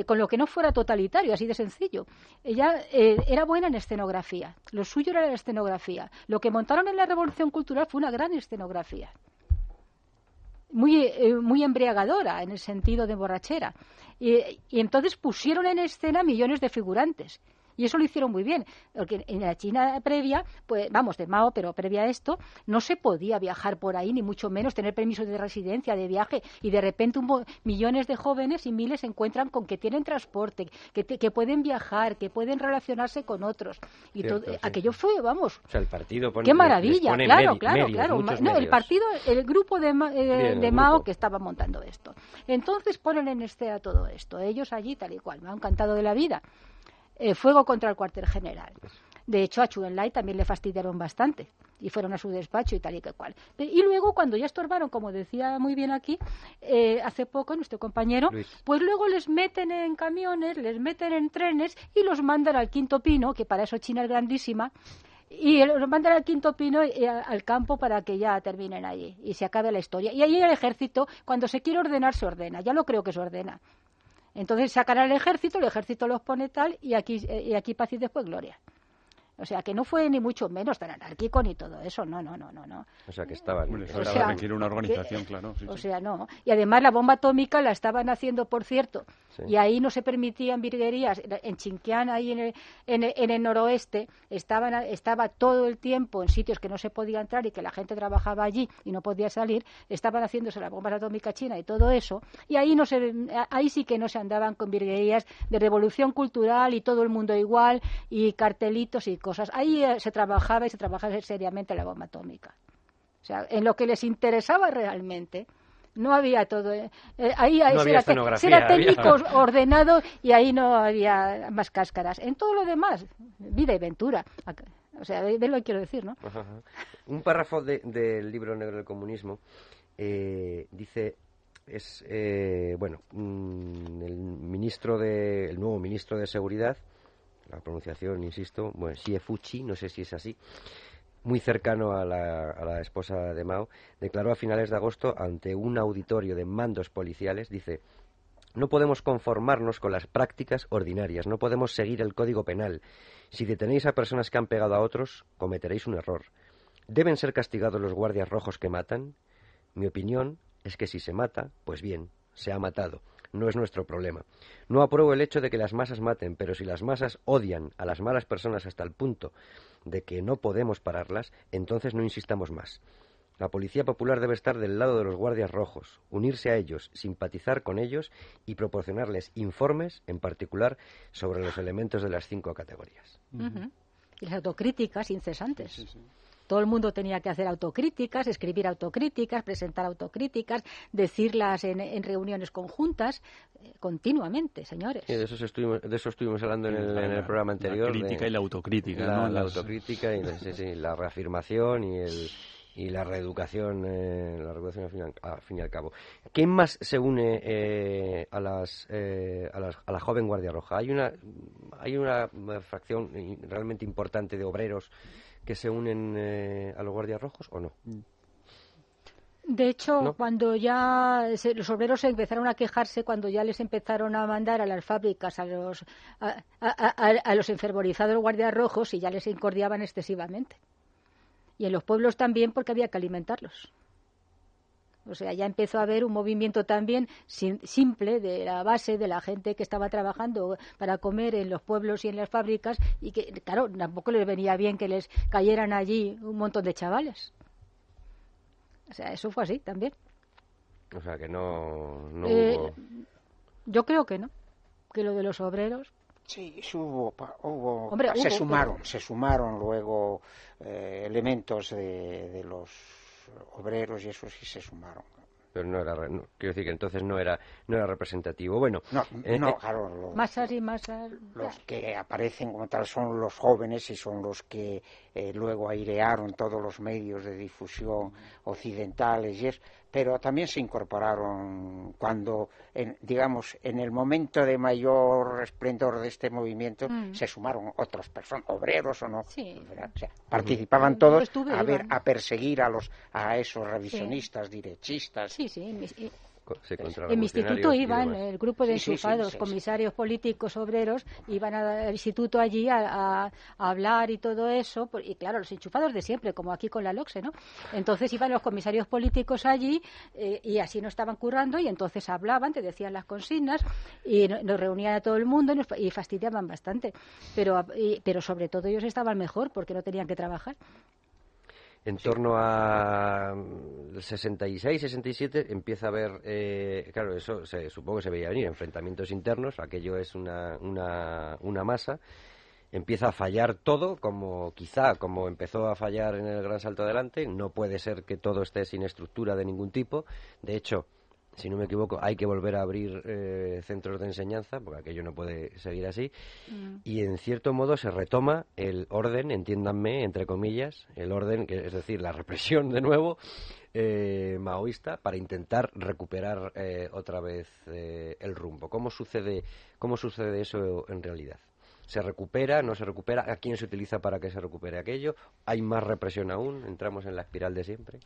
con lo que no fuera totalitario, así de sencillo. Ella eh, era buena en escenografía, lo suyo era la escenografía. Lo que montaron en la Revolución Cultural fue una gran escenografía. Muy, eh, muy embriagadora en el sentido de borrachera. y entonces pusieron en escena millones de figurantes y eso lo hicieron muy bien, porque en la China previa, pues vamos, de Mao, pero previa a esto, no se podía viajar por ahí, ni mucho menos tener permiso de residencia, de viaje, y de repente millones de jóvenes y miles se encuentran con que tienen transporte, que, que pueden viajar, que pueden relacionarse con otros. Y todo, aquello fue, vamos. O sea, el partido Qué maravilla, claro, claro, claro. No, el partido, el grupo de, eh, de Mao que estaba montando esto. Entonces ponen en escena todo esto, ellos allí tal y cual, me han encantado de la vida. Eh, fuego contra el cuartel general. De hecho, a Chu Enlai también le fastidiaron bastante y fueron a su despacho y tal y que cual. Y luego, cuando ya estorbaron, como decía muy bien aquí, eh, hace poco nuestro compañero, pues luego les meten en camiones, les meten en trenes y los mandan al quinto pino, que para eso China es grandísima, y los mandan al quinto pino y al campo para que ya terminen allí y se acabe la historia. Y ahí el ejército, cuando se quiere ordenar, se ordena. Ya lo creo que se ordena. Entonces sacan al ejército, el ejército los pone tal y aquí, eh, y aquí paz y después gloria. O sea, que no fue ni mucho menos tan anárquico ni todo eso, no, no, no, no. no. O sea, que estaban... o sea, requiere una organización, claro. o sea, no. Y además la bomba atómica la estaban haciendo, por cierto, y ahí no se permitían virguerías. En Chinquián, ahí en el, en el, noroeste, estaban, estaba todo el tiempo en sitios que no se podía entrar y que la gente trabajaba allí y no podía salir, estaban haciéndose la bomba atómica china y todo eso, y ahí, no se, ahí sí que no se andaban con virguerías de revolución cultural y todo el mundo igual y cartelitos y cosas. Ahí eh, se trabajaba y se trabajaba seriamente la bomba atómica. O sea, en lo que les interesaba realmente no había todo. Eh, eh, ahí, no era, técnico ordenado y ahí no había más cáscaras. En todo lo demás, vida y ventura. O sea, de, lo que quiero decir, ¿no? Un párrafo del libro negro del comunismo dice es bueno mm, el ministro de el nuevo ministro de seguridad la pronunciación, insisto, bueno, Fuchi, no sé si es así, muy cercano a la, a la, esposa de Mao, declaró a finales de agosto ante un auditorio de mandos policiales, dice, no podemos conformarnos con las prácticas ordinarias, no podemos seguir el código penal. Si detenéis a personas que han pegado a otros, cometeréis un error. ¿Deben ser castigados los guardias rojos que matan? Mi opinión es que si se mata, pues bien, se ha matado no es nuestro problema. No apruebo el hecho de que las masas maten, pero si las masas odian a las malas personas hasta el punto de que no podemos pararlas, entonces no insistamos más. La Policía Popular debe estar del lado de los guardias rojos, unirse a ellos, simpatizar con ellos y proporcionarles informes, en particular, sobre los elementos de las cinco categorías. Y las autocríticas incesantes. Todo el mundo tenía que hacer autocríticas, escribir autocríticas, presentar autocríticas, decirlas en, reuniones conjuntas, eh, continuamente, señores. de, eso estuvimos, de eso estuvimos hablando en el, programa anterior. La crítica y la autocrítica. La, la autocrítica y la reafirmación y el y la reeducación, eh, la reeducación al fin, y al cabo. ¿Quién más se une eh, a, las, eh, a, las, a la joven Guardia Roja? Hay una, hay una fracción realmente importante de obreros que se unen eh, a los guardias rojos o no? De hecho, cuando ya los obreros empezaron a quejarse, cuando ya les empezaron a mandar a las fábricas a los, a, a, los enfervorizados guardias rojos y ya les incordiaban excesivamente. Y en los pueblos también porque había que alimentarlos. O sea, ya empezó a haber un movimiento también simple de la base de la gente que estaba trabajando para comer en los pueblos y en las fábricas y que, claro, tampoco les venía bien que les cayeran allí un montón de chavales. O sea, eso fue así también. O sea, que no, eh, Yo creo que no. Que lo de los obreros Sí, hubo, hubo se sumaron, se sumaron luego eh, elementos de, de los obreros y eso sí se sumaron. Pero no era, quiero decir que entonces no era, no era representativo. Bueno, no, eh, no eh, claro. Los, y masas. Los que aparecen como tal son los jóvenes y son los que eh, luego airearon todos los medios de difusión occidentales y es, pero también se incorporaron cuando, digamos, en el momento de mayor esplendor de este movimiento, mm. se sumaron otras personas, obreros o no, participaban todos a ver, a perseguir a los a esos revisionistas, derechistas. Sí, sí, en mi instituto iban, el grupo de enchufados, comisarios políticos, obreros, iban al instituto allí a, hablar y todo eso, y claro, los enchufados de siempre, como aquí con la LOXE, ¿no? Entonces iban los comisarios políticos allí eh, y así no estaban currando y entonces hablaban, te decían las consignas y nos reunían a todo el mundo y, fastidiaban bastante. Pero, pero sobre todo ellos estaban mejor porque no tenían que trabajar en torno a 66, 67 empieza a haber, eh, claro, eso se, supongo que se veía venir, enfrentamientos internos, aquello es una, una, una masa, empieza a fallar todo, como quizá como empezó a fallar en el Gran Salto Adelante, no puede ser que todo esté sin estructura de ningún tipo, de hecho, si no me equivoco, hay que volver a abrir eh, centros de enseñanza, porque aquello no puede seguir así, mm. y en cierto modo se retoma el orden, entiéndanme, entre comillas, el orden, que es decir, la represión de nuevo eh, maoísta, para intentar recuperar eh, otra vez el rumbo. ¿Cómo sucede, ¿Cómo sucede eso en realidad? Se recupera, no se recupera, a quién se utiliza para que se recupere aquello, hay más represión aún, entramos en la espiral de siempre.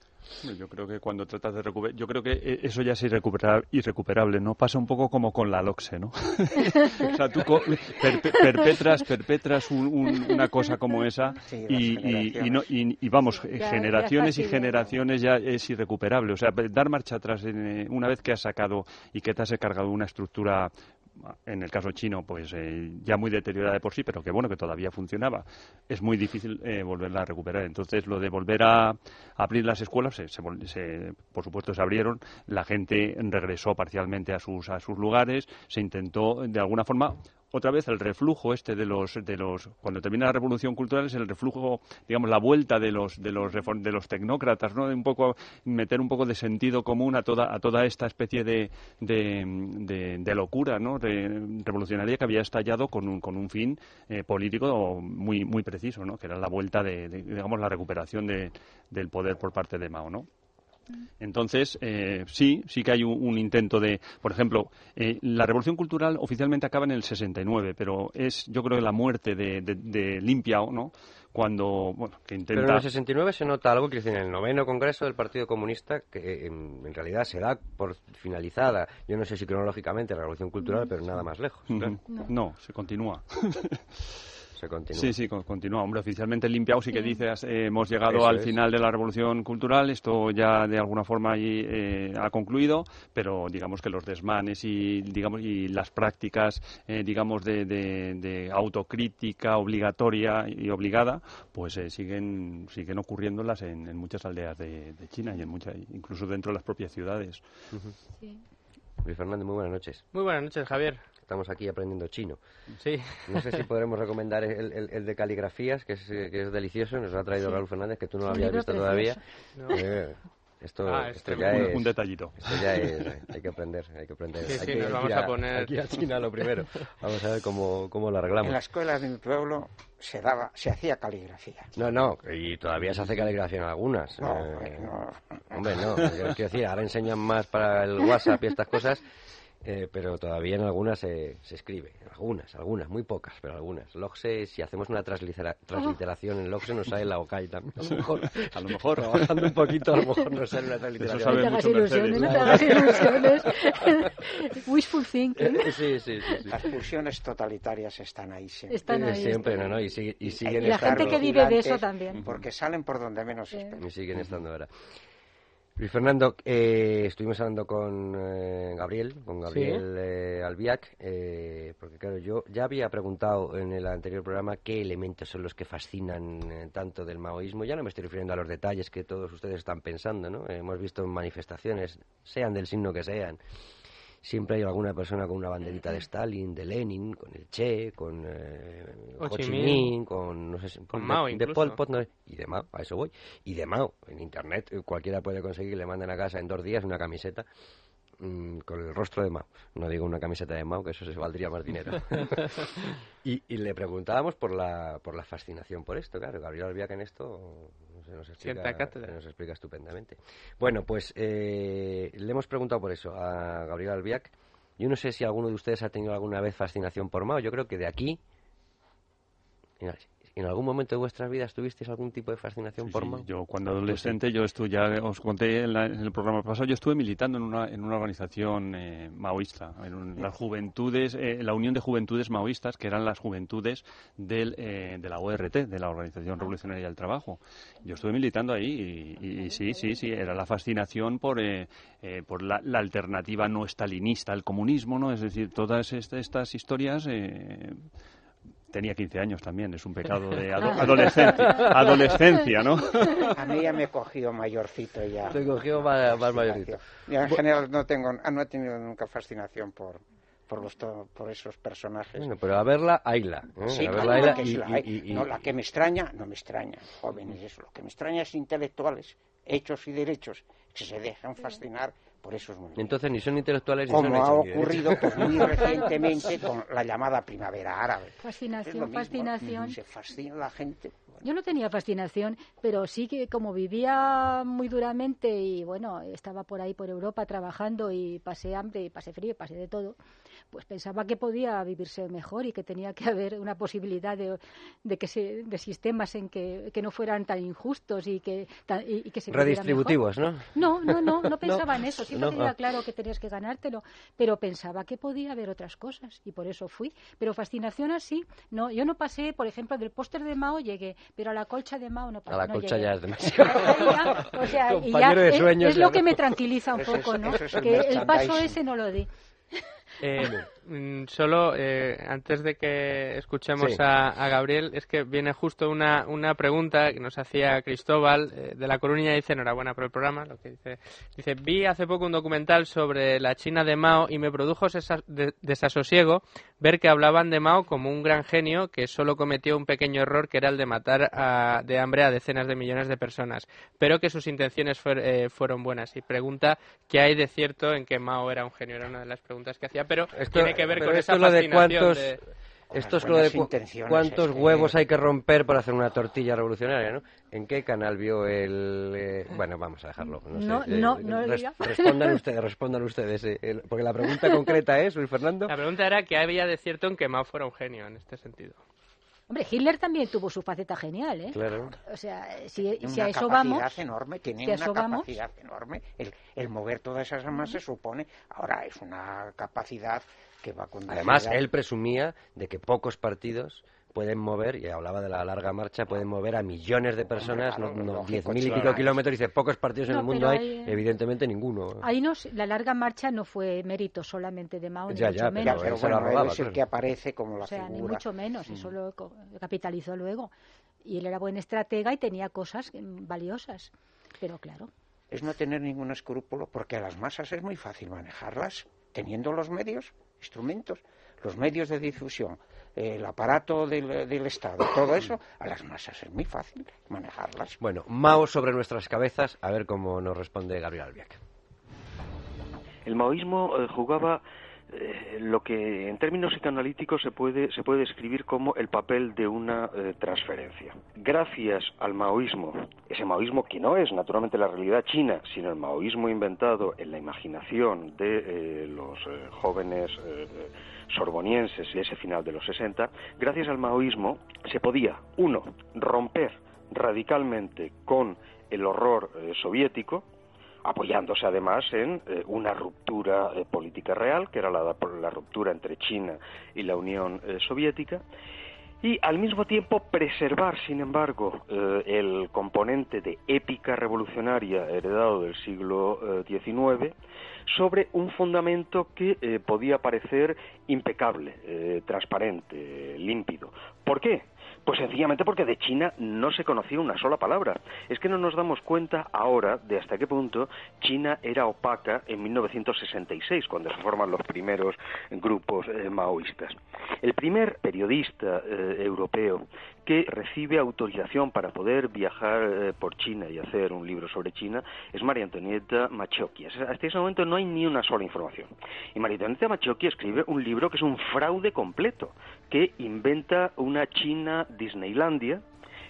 Yo creo que cuando tratas de recuperar, yo creo que e, eso ya es irrecuperable, ¿no? Pasa un poco como con la LOXE, ¿no? o sea, tú perpetras, perpetras una cosa como esa y, vamos, generaciones y generaciones ya es irrecuperable. O sea, dar marcha atrás eh, una vez que has sacado y que te has cargado una estructura en el caso chino, pues eh, ya muy deteriorada de por sí, pero que bueno, que todavía funcionaba, es muy difícil eh, volverla a recuperar. Entonces, lo de volver a abrir las escuelas, se, por supuesto, se abrieron, la gente regresó parcialmente a sus, a sus lugares, se intentó de alguna forma otra vez el reflujo este de los de los cuando termina la revolución cultural es el reflujo digamos la vuelta de los de los de los tecnócratas no de un poco meter un poco de sentido común a toda a toda esta especie de de, locura no revolucionaria que había estallado con un, con un fin eh, político muy muy preciso no que era la vuelta de, digamos la recuperación del poder por parte de Mao no entonces, eh, sí, sí que hay un, intento de, por ejemplo, eh, la revolución cultural oficialmente acaba en el 69, pero es, yo creo, la muerte de, de, Limpiao, ¿no? Cuando, bueno, que intenta... Pero en el 69 se nota algo que dice en el noveno congreso del Partido Comunista que en, realidad se da por finalizada, yo no sé si cronológicamente la revolución cultural, pero nada más lejos. no se continúa. Sí, sí, continúa. Hombre, oficialmente limpiado sí que dices, eh, hemos llegado al final de la revolución cultural, esto ya de alguna forma eh, ha concluido, pero digamos que los desmanes y, digamos, y las prácticas, eh, digamos, de, autocrítica obligatoria y obligada, pues siguen, siguen ocurriéndolas en, muchas aldeas de, China y en muchas, incluso dentro de las propias ciudades. Luis Fernández, muy buenas noches. Muy buenas noches, Javier. Estamos aquí aprendiendo chino. Sí. No sé si podremos recomendar el, de caligrafías, que es, que es delicioso. Nos ha traído Raúl Fernández, que tú no lo habías visto todavía. Eh, esto, ah, esto ya es un detallito. Esto ya es, hay que aprender, hay que aprender. Sí, hay sí, que nos vamos a, poner aquí a China lo primero. Vamos a ver cómo, cómo lo arreglamos. En la escuela de mi pueblo se daba, se hacía caligrafía. No, no, y todavía se hace caligrafía en algunas. No, eh, no. Hombre, no. Quiero decir, ahora enseñan más para el WhatsApp y estas cosas eh, pero todavía en algunas se, se escribe, algunas, algunas, muy pocas, pero algunas. Logse, si hacemos una transliteración en Logse nos sale la OCAI también. A lo mejor, a lo mejor trabajando un poquito, a lo mejor nos sale una transliteración. no te hagas ilusiones, no te hagas ilusiones. Wishful thinking. Eh, sí, sí, sí, Las pulsiones totalitarias están ahí siempre. Están ahí, siempre, no, no, y, sigue, y siguen y la gente que vive de eso también. Porque salen por donde menos sí. Y siguen estando ahora. Luis Fernando, eh, estuvimos hablando con eh, Gabriel, con Gabriel eh, Albiac, eh, porque claro, yo ya había preguntado en el anterior programa qué elementos son los que fascinan tanto del maoísmo. Ya no me estoy refiriendo a los detalles que todos ustedes están pensando, ¿no? hemos visto manifestaciones, sean del signo que sean, siempre hay alguna persona con una banderita de Stalin, de Lenin, con el Che, con eh, Ho Chi Minh, con no sé, con Mao de, Pol Pot, y de Mao, a eso voy, y de Mao, en internet eh, cualquiera puede conseguir, le mandan a casa en dos días una camiseta mm, con el rostro de Mao. No digo una camiseta de Mao, que eso se valdría más dinero. y, le preguntábamos por la, por la fascinación por esto, claro. Gabriel Albiac en esto nos, explica, nos explica estupendamente. Bueno, pues eh, le hemos preguntado por eso a Gabriel Albiac. Yo no sé si alguno de ustedes ha tenido alguna vez fascinación por Mao. Yo creo que de aquí ¿En algún momento de vuestras vidas tuvisteis algún tipo de fascinación por Mao? Yo cuando adolescente, yo estuve, ya os conté en, el programa pasado, yo estuve militando en una, en una organización eh, maoísta, en las juventudes, eh, la Unión de Juventudes Maoístas, que eran las juventudes del, eh, de la ORT, de la Organización Revolucionaria del Trabajo. Yo estuve militando ahí y, sí, sí, sí, era la fascinación por, por la, alternativa no estalinista al comunismo, ¿no? Es decir, todas estas historias Tenía 15 años también, es un pecado de adolescencia, adolescencia, ¿no? A mí ya me he cogido mayorcito ya. Te cogido más, mayorcito. en general no tengo, no he tenido nunca fascinación por, por, los, por esos personajes. Bueno, pero a verla, hayla. ¿eh? Sí, a verla, la, y, no, la que me extraña, no me extraña, jóvenes, eso. Lo que me extraña es intelectuales, hechos y derechos, que se dejan fascinar por esos Entonces ni son intelectuales ni Como ha ocurrido pues, muy recientemente con la llamada primavera árabe. Fascinación, fascinación. Se fascina la gente. Yo no tenía fascinación, pero sí que como vivía muy duramente y bueno, estaba por ahí por Europa trabajando y pasé hambre y pasé frío y pasé de todo, pues pensaba que podía vivirse mejor y que tenía que haber una posibilidad de, de que se, de sistemas en que, que, no fueran tan injustos y que, y, que se redistributivos, ¿no? No, no, no, no pensaba en eso. Siempre tenía claro que tenías que ganártelo, pero pensaba que podía haber otras cosas y por eso fui. Pero fascinación así, no, yo no pasé, por ejemplo, del póster de Mao llegué, pero a la colcha de Mao no pasé. A la colcha ya es demasiado. o sea, y ya es, lo que me tranquiliza un poco, ¿no? que el paso ese no lo di. Eh, mm, solo eh, antes de que escuchemos a, Gabriel, es que viene justo una, una pregunta que nos hacía Cristóbal eh, de La Coruña. Dice: Enhorabuena por el programa. Lo que dice, dice: Vi hace poco un documental sobre la China de Mao y me produjo desasosiego ver que hablaban de Mao como un gran genio que solo cometió un pequeño error que era el de matar de hambre a decenas de millones de personas, pero que sus intenciones fueron buenas. Y pregunta: ¿qué hay de cierto en que Mao era un genio? Era una de las preguntas que hacía pero esto, tiene que ver con esa lo de cuántos, Esto es lo de cuántos huevos hay que romper para hacer una tortilla revolucionaria, ¿no? ¿En qué canal vio el...? Eh, bueno, vamos a dejarlo. No, no, no, Respondan ustedes, respondan ustedes. Eh, porque la pregunta concreta es, Luis Fernando... La pregunta era que había de cierto en que Mao fuera un genio en este sentido. Hombre, Hitler también tuvo su faceta genial, ¿eh? Claro. O sea, si, a eso vamos... enorme, tiene una capacidad enorme. El, el, mover todas esas masas supone... Ahora, es una capacidad que va con... Además, él presumía de que pocos partidos pueden mover, y hablaba de la larga marcha, pueden mover a millones de personas, no, no, diez mil y pico kilómetros, dice, pocos partidos en el mundo hay, evidentemente ninguno. Ahí no, la larga marcha no fue mérito solamente de Mao, ni mucho menos. Pero, bueno, es el que aparece como la o sea, ni mucho menos, eso mm. lo capitalizó luego. Y él era buen estratega y tenía cosas valiosas, pero claro. Es no tener ningún escrúpulo, porque a las masas es muy fácil manejarlas, teniendo los medios, instrumentos, los medios de difusión, el aparato del, Estado, todo eso, a las masas es muy fácil manejarlas. Bueno, Mao sobre nuestras cabezas, a ver cómo nos responde Gabriel Albiac. El maoísmo eh, jugaba eh, lo que en términos psicoanalíticos se puede, se puede describir como el papel de una eh, transferencia. Gracias al maoísmo, ese maoísmo que no es naturalmente la realidad china, sino el maoísmo inventado en la imaginación de los jóvenes sorbonienses y ese final de los 60, gracias al maoísmo se podía, uno, romper radicalmente con el horror eh, soviético, apoyándose además en eh, una ruptura eh, política real, que era la, ruptura entre China y la Unión Soviética, y al mismo tiempo preservar, sin embargo, el componente de épica revolucionaria heredado del siglo XIX, sobre un fundamento que eh, podía parecer impecable, eh, transparente, límpido. ¿Por qué? Pues sencillamente porque de China no se conocía una sola palabra. Es que no nos damos cuenta ahora de hasta qué punto China era opaca en 1966, cuando se forman los primeros grupos eh, maoístas. El primer periodista europeo que recibe autorización para poder viajar eh, por China y hacer un libro sobre China es María Antonieta Machoki. Hasta ese momento no hay ni una sola información. Y María Antonieta Machoki escribe un libro que es un fraude completo, que inventa una China Disneylandia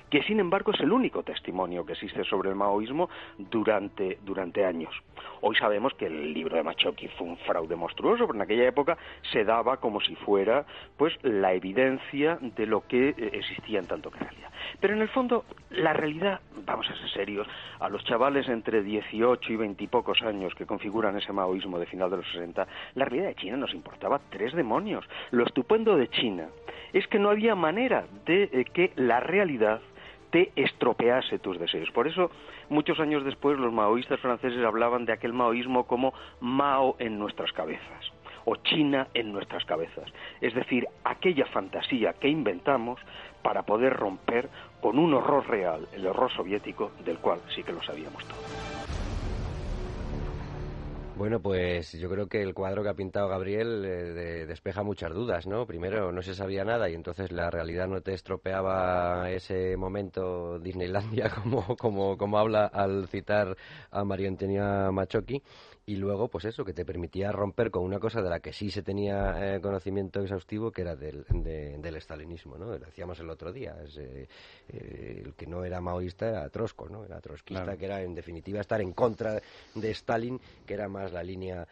que sin embargo es el único testimonio que existe sobre el maoísmo durante, durante años. Hoy sabemos que el libro de Machoki fue un fraude monstruoso, pero en aquella época se daba como si fuera pues la evidencia de lo que eh, existía en tanto que realidad. Pero en el fondo, la realidad, vamos a ser serios, a los chavales entre 18 y 20 y pocos años que configuran ese maoísmo de final de los 60, la realidad de China nos importaba tres demonios. Lo estupendo de China es que no había manera de eh, que la realidad te estropease tus deseos. Por eso, muchos años después, los maoístas franceses hablaban de aquel maoísmo como Mao en nuestras cabezas o China en nuestras cabezas. Es decir, aquella fantasía que inventamos para poder romper con un horror real, el horror soviético, del cual sí que lo sabíamos todos. Bueno, pues yo creo que el cuadro que ha pintado Gabriel eh, despeja muchas dudas, ¿no? Primero, no se sabía nada y entonces la realidad no te estropeaba ese momento Disneylandia como, como, como habla al citar a María Antonia Machoki y luego, pues eso, que te permitía romper con una cosa de la que sí se tenía eh, conocimiento exhaustivo, que era del, del estalinismo, ¿no? Lo decíamos el otro día, eh, eh, el que no era maoísta era Trosco, ¿no? Era trotskista, que era en definitiva estar en contra de Stalin, que era más la línea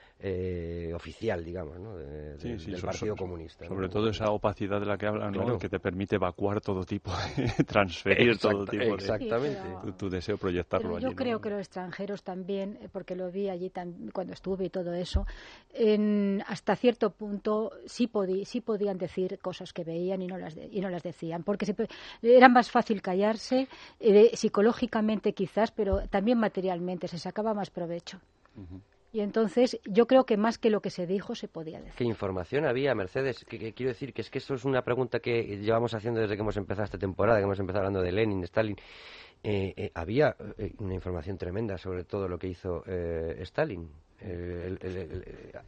oficial, digamos, ¿no? del Partido Comunista. Sobre todo esa opacidad de la que hablan, ¿no? Que te permite evacuar todo tipo, de transferir todo tipo exactamente. de... Tu, deseo proyectarlo allí. Yo creo que los extranjeros también, porque lo vi allí también cuando estuve y todo eso, en, hasta cierto punto sí, sí podían decir cosas que veían y no las, y no las decían, porque era más fácil callarse, eh, psicológicamente quizás, pero también materialmente, se sacaba más provecho. Y entonces yo creo que más que lo que se dijo se podía decir. ¿Qué información había, Mercedes? Que, quiero decir que es que esto es una pregunta que llevamos haciendo desde que hemos empezado esta temporada, que hemos empezado hablando de Lenin, de Stalin. Eh, eh, había una información tremenda sobre todo lo que hizo Stalin. Eh,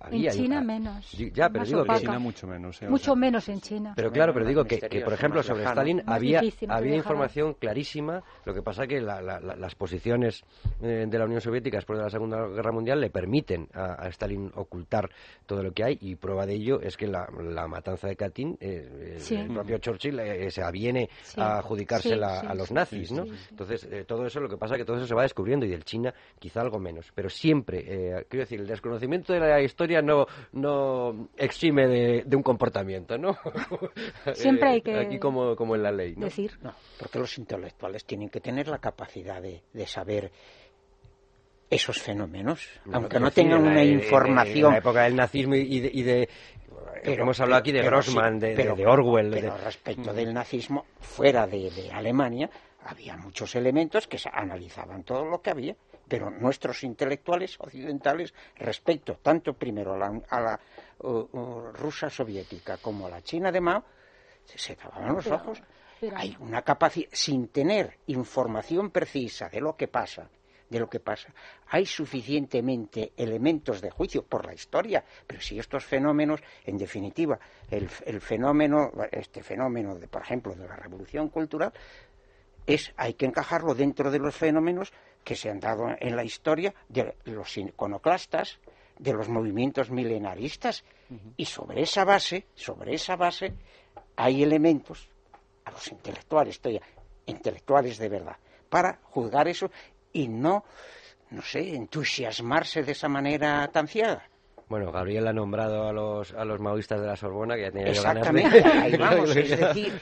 en China menos. Ya, pero digo que China mucho menos. Eh, mucho menos en China. Pero claro, pero digo que, por ejemplo, sobre Stalin había, había información clarísima. Lo que pasa que las posiciones eh, de la Unión Soviética después de la Segunda Guerra Mundial le permiten a, Stalin ocultar todo lo que hay. Y prueba de ello es que la, matanza de Katyn, el propio Churchill se aviene a adjudicársela a los nazis, ¿no? Entonces, todo eso, lo que pasa es que todo eso se va descubriendo y del China quizá algo menos. Pero siempre, quiero decir, el desconocimiento de la historia no, no exime de, un comportamiento, ¿no? Siempre hay que... Aquí como, como en la ley, ¿no? Decir. No, porque los intelectuales tienen que tener la capacidad de, saber esos fenómenos, aunque no tengan una información. En, la época del nazismo y de, hemos hablado aquí de Grossman, de, de, Orwell. Pero respecto del nazismo, fuera de, Alemania, había muchos elementos que analizaban todo lo que había pero nuestros intelectuales occidentales respecto tanto primero a la, uh, uh, rusa soviética como a la China de Mao se tapaban los ojos. Hay una capacidad, sin tener información precisa de lo que pasa, de lo que pasa. Hay suficientemente elementos de juicio por la historia, pero si estos fenómenos, en definitiva, el, el fenómeno, este fenómeno, de, por ejemplo, de la revolución cultural, es, hay que encajarlo dentro de los fenómenos que se han dado en la historia de los iconoclastas, de los movimientos milenaristas, y sobre esa base, sobre esa base, hay elementos a los intelectuales, estoy intelectuales de verdad, para juzgar eso y no, no sé, entusiasmarse de esa manera tan ciega. Bueno, Gabriel ha nombrado a los, a los maoístas de la Sorbona, que ya tenía Exactamente, ahí vamos, es decir,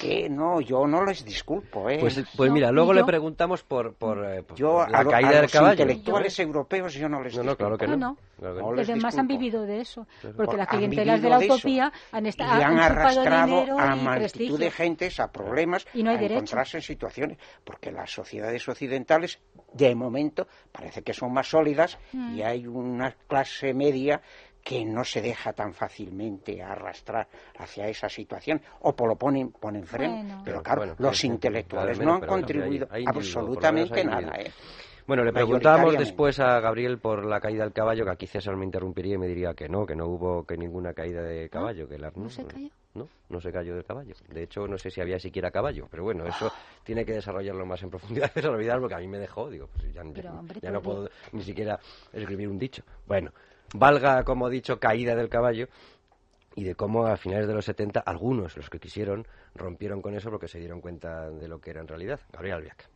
que no, yo no les disculpo. ¿eh? Pues, pues mira, luego le preguntamos por, por, eh, yo, la caída a del los caballo. intelectuales europeos yo no les disculpo. No, no, claro que no. no, Los demás han vivido de eso, porque las clientelas de la utopía han, estado, y han, arrastrado a multitud de gentes a problemas, y no hay a encontrarse en situaciones, porque las sociedades occidentales, de momento, parece que son más sólidas mm. y hay una clase media que no se deja tan fácilmente arrastrar hacia esa situación o por lo ponen, ponen freno. pero claro, los intelectuales no han contribuido absolutamente nada. ¿eh? Bueno, le preguntábamos después a Gabriel por la caída del caballo, que aquí César me interrumpiría y me diría que no, que no hubo que ninguna caída de caballo. que ¿No se cayó? ¿no? No se cayó del caballo. De hecho, no sé si había siquiera caballo, pero bueno, eso tiene que desarrollarlo más en profundidad que olvidar porque a mí me dejó, digo, pues ya, ya no puedo ni siquiera escribir un dicho. Bueno, valga como dicho caída del caballo y de cómo a finales de los 70 algunos, los que quisieron, rompieron con eso porque se dieron cuenta de lo que era en realidad. Gabriel Albiac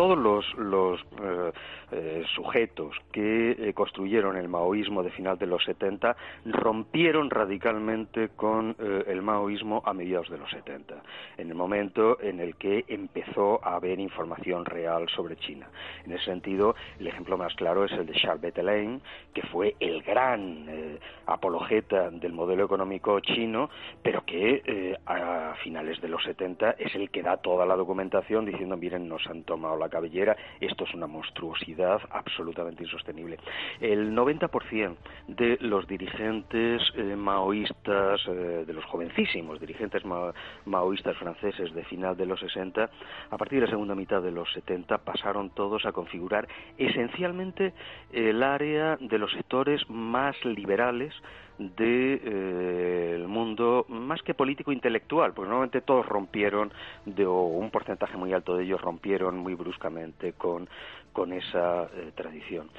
todos los, eh, eh, sujetos que eh, construyeron el maoísmo de final de los 70 rompieron radicalmente con el maoísmo a mediados de los 70, en el momento en el que empezó a haber información real sobre China. En ese sentido, el ejemplo más claro es el de Charles Bettelheim, que fue el gran apologeta del modelo económico chino, pero que a finales de los 70 es el que da toda la documentación diciendo, miren, nos han tomado la cabellera, esto es una monstruosidad absolutamente insostenible. El 90% de los dirigentes eh, maoístas, eh, de los jovencísimos dirigentes maoístas franceses de final de los 60, a partir de la segunda mitad de los 70 pasaron todos a configurar esencialmente el área de los sectores más liberales del de, eh, mundo más que político intelectual, porque normalmente todos rompieron, de, o un porcentaje muy alto de ellos rompieron muy bruscamente con, con esa eh, tradición.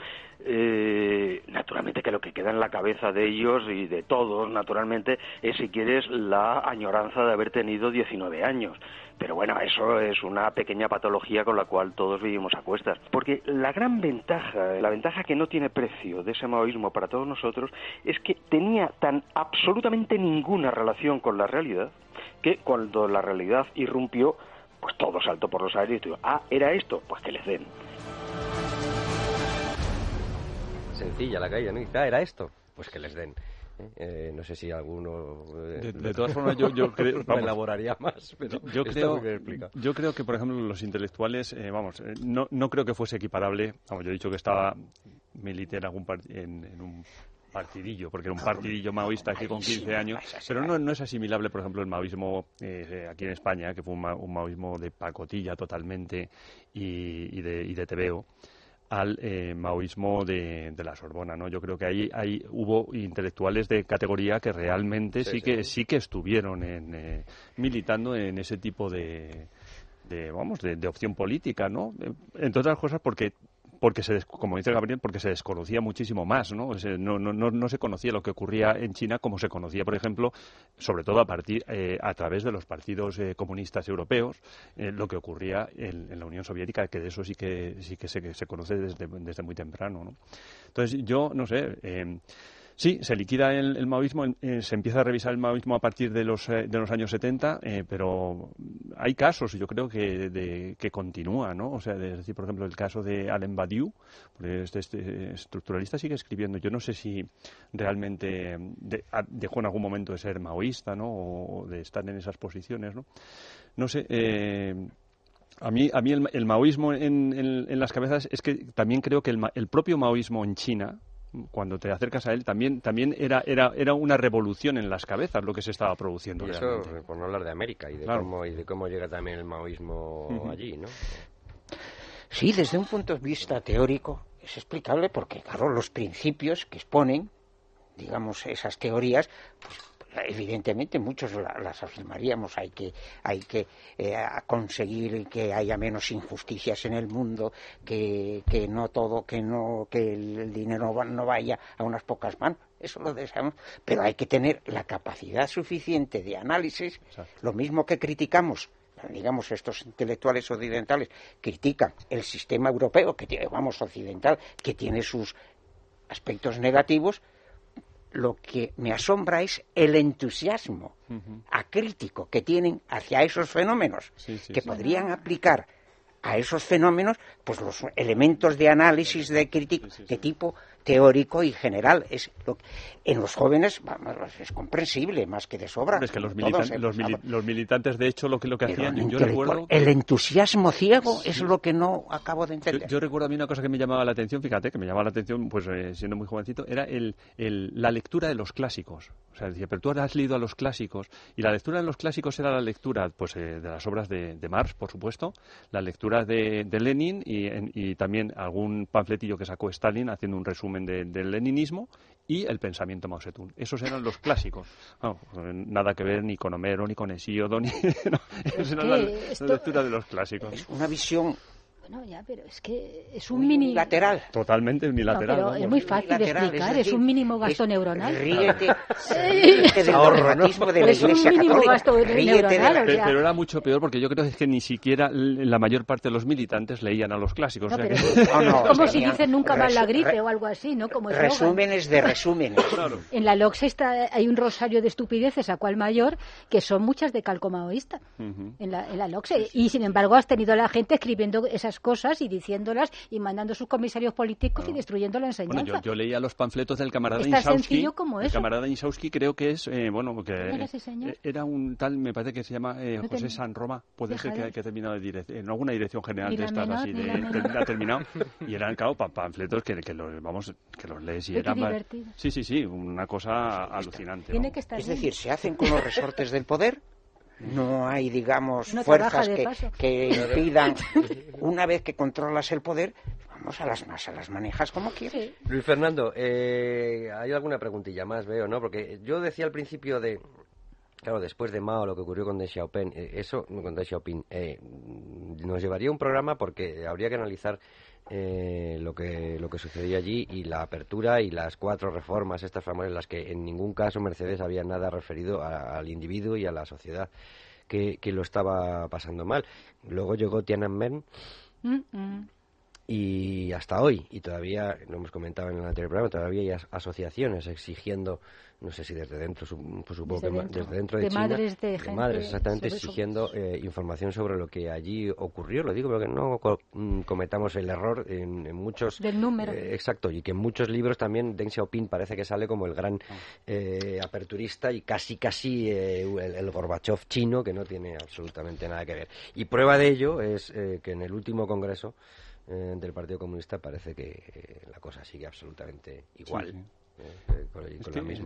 Eh, naturalmente que lo que queda en la cabeza de ellos y de todos, naturalmente, es, si quieres, la añoranza de haber tenido 19 años. Pero bueno, eso es una pequeña patología con la cual todos vivimos a cuestas. Porque la gran ventaja, la ventaja que no tiene precio de ese maoísmo para todos nosotros, es que tenía tan absolutamente ninguna relación con la realidad que cuando la realidad irrumpió, pues todo saltó por los aires y dijo, ah, era esto, pues que les den. Sencilla la caída, ¿no? Ah, era esto, pues que les den. Eh, no sé si alguno eh, de, todas formas yo, yo creo elaboraría más pero yo creo yo creo que por ejemplo los intelectuales eh, vamos no, no creo que fuese equiparable. Vamos yo he dicho que estaba milité en algún en, en un partidillo, porque era un partidillo maoísta aquí con 15 años, pero no, no es asimilable, por ejemplo, el maoísmo aquí en España, que fue un, maoísmo de pacotilla totalmente y, y, de, y de tebeo al eh, maoísmo de, la Sorbona, ¿no? Yo creo que ahí, ahí hubo intelectuales de categoría que realmente sí, que sí que estuvieron en, eh, militando en ese tipo de, de vamos de, de, opción política, ¿no? Entre otras cosas porque porque se, como dice Gabriel, porque se desconocía muchísimo más, ¿no? no, no, se conocía lo que ocurría en China como se conocía, por ejemplo, sobre todo a partir eh, a través de los partidos eh, comunistas europeos, eh, lo que ocurría en, la Unión Soviética, que de eso sí que sí que se, se conoce desde, desde muy temprano, ¿no? Entonces yo no sé. Sí, se liquida el, maoísmo, eh, se empieza a revisar el maoísmo a partir de los, eh, de los años 70, eh, pero hay casos, yo creo que, de, que continúa, ¿no? O sea, es decir, por ejemplo, el caso de Alain Badiou, este, este, estructuralista sigue escribiendo. Yo no sé si realmente dejó en algún momento de ser maoísta, ¿no? O, de estar en esas posiciones, ¿no? No sé. A mí, a mí el, maoísmo en, en, las cabezas es que también creo que el, el propio maoísmo en China, cuando te acercas a él, también, también era, era, era una revolución en las cabezas lo que se estaba produciendo. Y eso, por no hablar de América y de, cómo, y de cómo llega también el maoísmo allí, ¿no? Sí, desde un punto de vista teórico es explicable porque, claro, los principios que exponen, digamos, esas teorías, pues evidentemente muchos las afirmaríamos hay que hay que eh, conseguir que haya menos injusticias en el mundo que, que no todo que no que el dinero no vaya a unas pocas manos eso lo deseamos pero hay que tener la capacidad suficiente de análisis. Lo mismo que criticamos digamos estos intelectuales occidentales critican el sistema europeo que tiene vamos occidental que tiene sus aspectos negativos lo que me asombra es el entusiasmo acrítico que tienen hacia esos fenómenos, que podrían aplicar a esos fenómenos pues los elementos de análisis de crítica de tipo teórico y general. Es lo en los jóvenes es comprensible, más que de sobra. Es que los, los, militantes, de hecho, lo que, lo que hacían, yo, recuerdo... El entusiasmo ciego es lo que no acabo de entender. Yo, recuerdo a mí una cosa que me llamaba la atención, fíjate, que me llamaba la atención, pues eh, siendo muy jovencito, era el, la lectura de los clásicos. O sea, decía, pero tú has leído a los clásicos, y la lectura de los clásicos era la lectura pues eh, de las obras de, de, Marx, por supuesto, la lectura de, de Lenin y, y también algún panfletillo que sacó Stalin haciendo un resumen resumen del leninismo y el pensamiento Mao Zedong. Esos eran los clásicos. nada que ver ni con Homero, ni con Hesíodo, ni... no, esa era la, lectura de los clásicos. Es una visión no, ya, pero es que es un mini... Lateral. Totalmente unilateral. pero es muy fácil de explicar, es, un mínimo gasto neuronal. Ríete, ríete del dogmatismo de la Iglesia Católica. Pero era mucho peor porque yo creo que ni siquiera la mayor parte de los militantes leían a los clásicos. es como si dicen nunca más la gripe o algo así, ¿no? Como resúmenes de resúmenes. En la LOX está, hay un rosario de estupideces a cual mayor que son muchas de calco maoísta en, la, en la LOX. Y sin embargo has tenido a la gente escribiendo esas cosas y diciéndolas y mandando sus comisarios políticos y destruyendo la enseñanza. Bueno, yo, leía los panfletos del camarada Insauski. sencillo como El camarada Insauski creo que es, eh, bueno, porque eh, era, un tal, me parece que se llama eh, José San Roma, puede ser que, que, ha terminado de en alguna dirección general de estas así, de, ha terminado, y eran, claro, panfletos que, que, los, vamos, que los lees y eran... Sí, sí, sí, una cosa alucinante. Tiene que estar es decir, se hacen con los resortes del poder no hay, digamos, fuerzas que, que, impidan, una vez que controlas el poder, vamos a las masas, las manejas como quieres. Luis Fernando, eh, hay alguna preguntilla más, veo, ¿no? Porque yo decía al principio de, Claro, después de Mao, lo que ocurrió con Deng Xiaoping, eh, eso, con Deng Xiaoping, eh, nos llevaría un programa porque habría que analizar eh, lo que lo que sucedía allí y la apertura y las cuatro reformas estas famosas en las que en ningún caso Mercedes había nada referido al individuo y a la sociedad que, que lo estaba pasando mal. Luego llegó Tiananmen y hasta hoy, y todavía, lo hemos comentado en el anterior programa, todavía hay asociaciones exigiendo no sé si desde dentro, pues supongo desde que dentro. desde dentro de, China, madres de, madres exactamente exigiendo eh, información sobre lo que allí ocurrió. Lo digo porque no mm, cometamos el error en, muchos del número. Eh, exacto y que en muchos libros también Deng Xiaoping parece que sale como el gran eh, aperturista y casi casi el, el, Gorbachev chino que no tiene absolutamente nada que ver. Y prueba de ello es que en el último congreso del Partido Comunista parece que la cosa sigue absolutamente igual.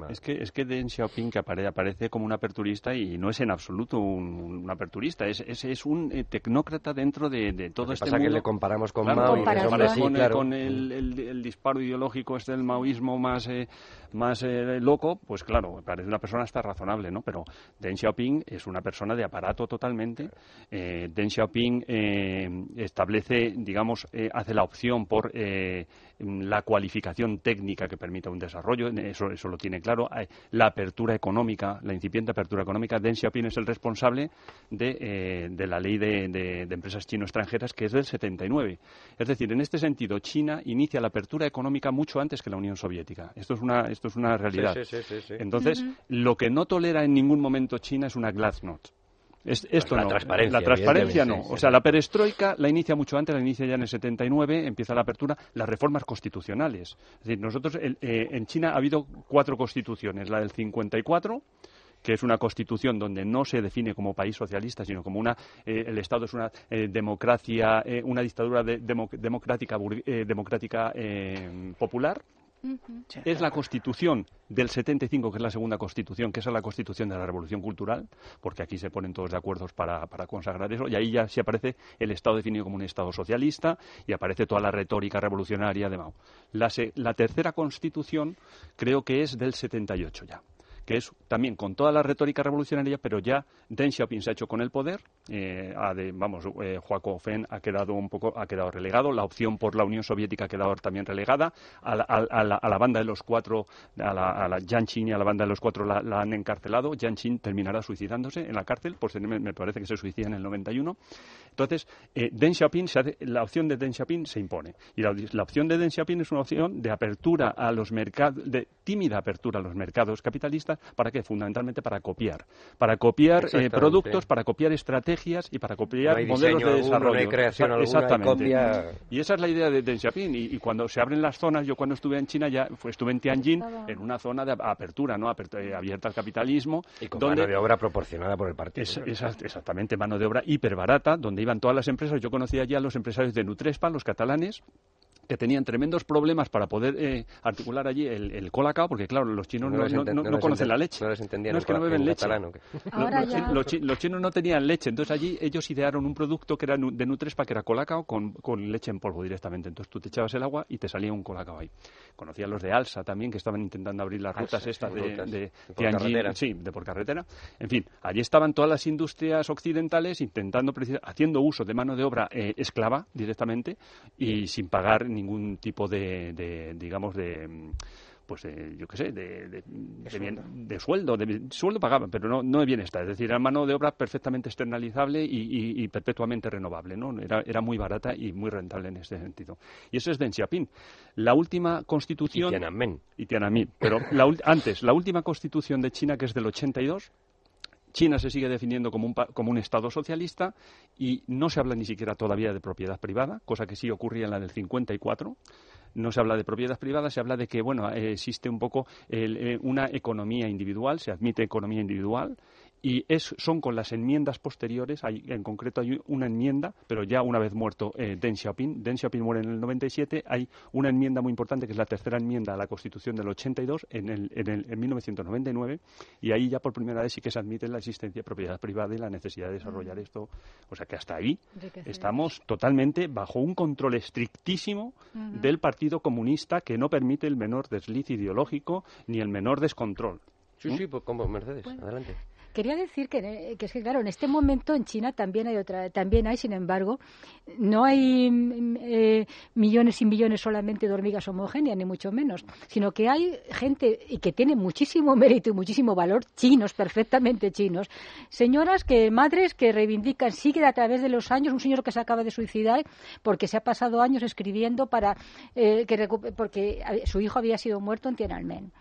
Es que, es, que, Deng Xiaoping que aparece, como un aperturista y no es en absoluto un, aperturista, es, es, un eh, tecnócrata dentro de, todo este pasa mundo. que le comparamos con Mao y con, el, disparo ideológico este del maoísmo más, eh, más eh, loco, pues claro, parece una persona hasta razonable, ¿no? Pero Deng Xiaoping es una persona de aparato totalmente. Deng Xiaoping establece, digamos, hace la opción por la cualificación técnica que permita un desarrollo, eso, eso lo tiene claro, la apertura económica, la incipiente apertura económica. Deng Xiaoping es el responsable de, eh, de la ley de, de, empresas chino-extranjeras, que es del 79. Es decir, en este sentido, China inicia la apertura económica mucho antes que la Unión Soviética. Esto es una, es una realidad. Entonces, lo que no tolera en ningún momento China es una glasnost esto la no. Transparencia, la transparencia no. O sea, la perestroika la inicia mucho antes, la inicia ya en el 79, empieza la apertura, las reformas constitucionales. Es decir, nosotros eh, en China ha habido cuatro constituciones, la del 54 que es una constitución donde no se define como país socialista, sino como una eh, el Estado es una eh, democracia, una dictadura democrática democrática popular es la constitución del 75, que es la segunda constitución, que es la constitución de la revolución cultural, porque aquí se ponen todos de acuerdo para, consagrar eso, y ahí ya se aparece el Estado definido como un Estado socialista y aparece toda la retórica revolucionaria de Mao. La, la tercera constitución creo que es del 78 ya que es también con toda la retórica revolucionaria, pero ya Deng Xiaoping se ha hecho con el poder, eh, de, vamos, eh, Fen ha quedado un poco, ha quedado relegado, la opción por la Unión Soviética ha quedado también relegada, a la, banda de los cuatro, a la, a la y a la banda de los cuatro la, han encarcelado, Jiang terminará suicidándose en la cárcel, pues me parece que se suicida en el 91. Entonces, eh, Deng Xiaoping la opción de Deng Xiaoping se impone. Y la, opción de Deng Xiaoping es una opción de apertura a los mercados, de tímida apertura a los mercados capitalistas, ¿para qué? Fundamentalmente para copiar. Para copiar eh, productos, para copiar estrategias y para copiar modelos de desarrollo. Exactamente. Y esa es la idea de Deng Xiaoping. Y, cuando se abren las zonas, yo cuando estuve en China ya estuve en Tianjin, en una zona de apertura, ¿no? Eh, abierta al capitalismo. Y con mano de obra proporcionada por el partido. exactamente, mano de obra hiperbarata, donde iban todas las empresas. Yo conocía ya a los empresarios de Nutrespa, los catalanes, que tenían tremendos problemas para poder eh, articular allí el, el, colacao, porque claro, los chinos no, conocen la leche. No les entendían no es que no beben leche. Los, chinos no tenían leche, entonces allí ellos idearon un producto que era de Nutrespa, que era colacao con, con, leche en polvo directamente. Entonces tú te echabas el agua y te salía un colacao ahí. Conocía los de Alsa también, que estaban intentando abrir las rutas estas de, de, Tianjin, sí, de por carretera. En fin, allí estaban todas las industrias occidentales intentando, haciendo uso de mano de obra eh, esclava directamente y sin pagar ningún tipo de, digamos, de pues yo qué sé, de, de, de, sueldo, de sueldo pagaban, pero no, no de bienestar, es decir, era mano de obra perfectamente externalizable y, perpetuamente renovable, ¿no? Era, era muy barata y muy rentable en ese sentido. Y eso es Deng Xiaoping. La última constitución... Y Tiananmen. Y Tiananmen, pero la, antes, la última constitución de China, que es del 82, China se sigue definiendo como un, como un Estado socialista y no se habla ni siquiera todavía de propiedad privada, cosa que sí ocurría en la del 54 no se habla de propiedad privada, se habla de que bueno existe un poco eh, una economía individual, se admite economía individual y es, son con las enmiendas posteriores, hay, en concreto hay una enmienda, pero ya una vez muerto eh, Deng Xiaoping, Deng Xiaoping muere en el 97, hay una enmienda muy importante que es la tercera enmienda a la Constitución del 82 en, el, en, el, en 1999 y ahí ya por primera vez sí que se admite la existencia de propiedad privada y la necesidad de desarrollar esto, o sea que hasta ahí estamos totalmente bajo un control estrictísimo del Partido Comunista que no permite el menor desliz ideológico ni el menor descontrol. Sí, sí, pues como Mercedes, adelante. Quería decir que, es que, claro, en este momento en China también hay otra, también hay, sin embargo, no hay mm, eh, millones y millones solamente de hormigas homogéneas, ni mucho menos, sino que hay gente y que tiene muchísimo mérito y muchísimo valor, chinos, perfectamente chinos, señoras que, madres que reivindican, sigue a través de los años, un señor que se acaba de suicidar porque se ha pasado años escribiendo para eh, que porque su hijo había sido muerto en Tiananmen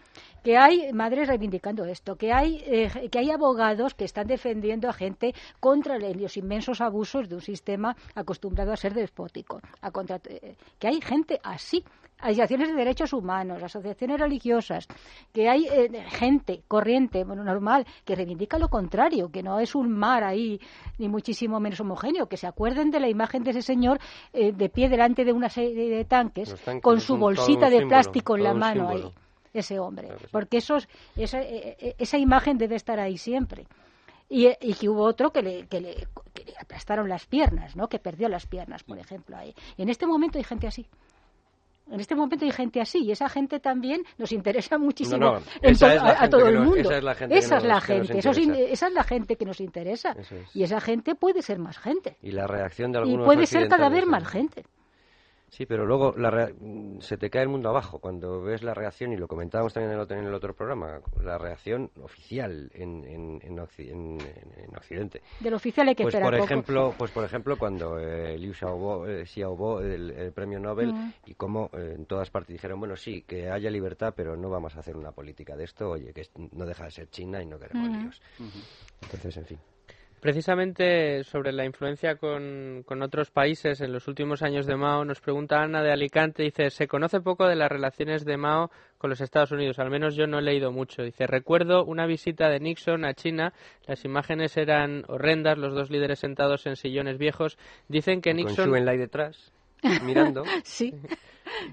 que hay madres reivindicando esto, que hay, eh, que hay abogados que están defendiendo a gente contra los inmensos abusos de un sistema acostumbrado a ser despótico, a contra, eh, que hay gente así asociaciones de derechos humanos, asociaciones religiosas, que hay eh, gente corriente, bueno, normal, que reivindica lo contrario, que no es un mar ahí, ni muchísimo menos homogéneo, que se acuerden de la imagen de ese señor de pie delante de una serie de tanques, con su bolsita de plástico en la mano ahí ese hombre, porque esos, esa, e, e, esa imagen debe estar ahí siempre. Y, y, que hubo otro que le, que, le, que le aplastaron las piernas, ¿no? que perdió las piernas, por ejemplo. Ahí. Y en este momento hay gente así. En este momento hay gente así y esa gente también nos interesa muchísimo a, todo el mundo. Esa es la gente. Esa, es, la gente esa es la gente que nos interesa. Y esa gente puede ser más gente. Y la reacción de algunos Y puede ser cada vez más gente. Sí, pero luego la se te cae el mundo abajo cuando ves la reacción, y lo comentábamos también en el otro, en el otro programa, la reacción oficial en, en, en, Occidente. Del oficial hay que pues por ejemplo, Pues por ejemplo, cuando eh, Liu Xiaobo, eh, Xiaobo el, el, premio Nobel, mm. y cómo eh, en todas partes dijeron, bueno, sí, que haya libertad, pero no vamos a hacer una política de esto, oye, que no deja de ser China y no queremos líos. Entonces, en fin. Precisamente sobre la influencia con, otros países en los últimos años de Mao, nos pregunta Ana de Alicante, dice, se conoce poco de las relaciones de Mao con los Estados Unidos, al menos yo no he leído mucho. Dice, recuerdo una visita de Nixon a China, las imágenes eran horrendas, los dos líderes sentados en sillones viejos. Dicen que Nixon... Con detrás, mirando. sí.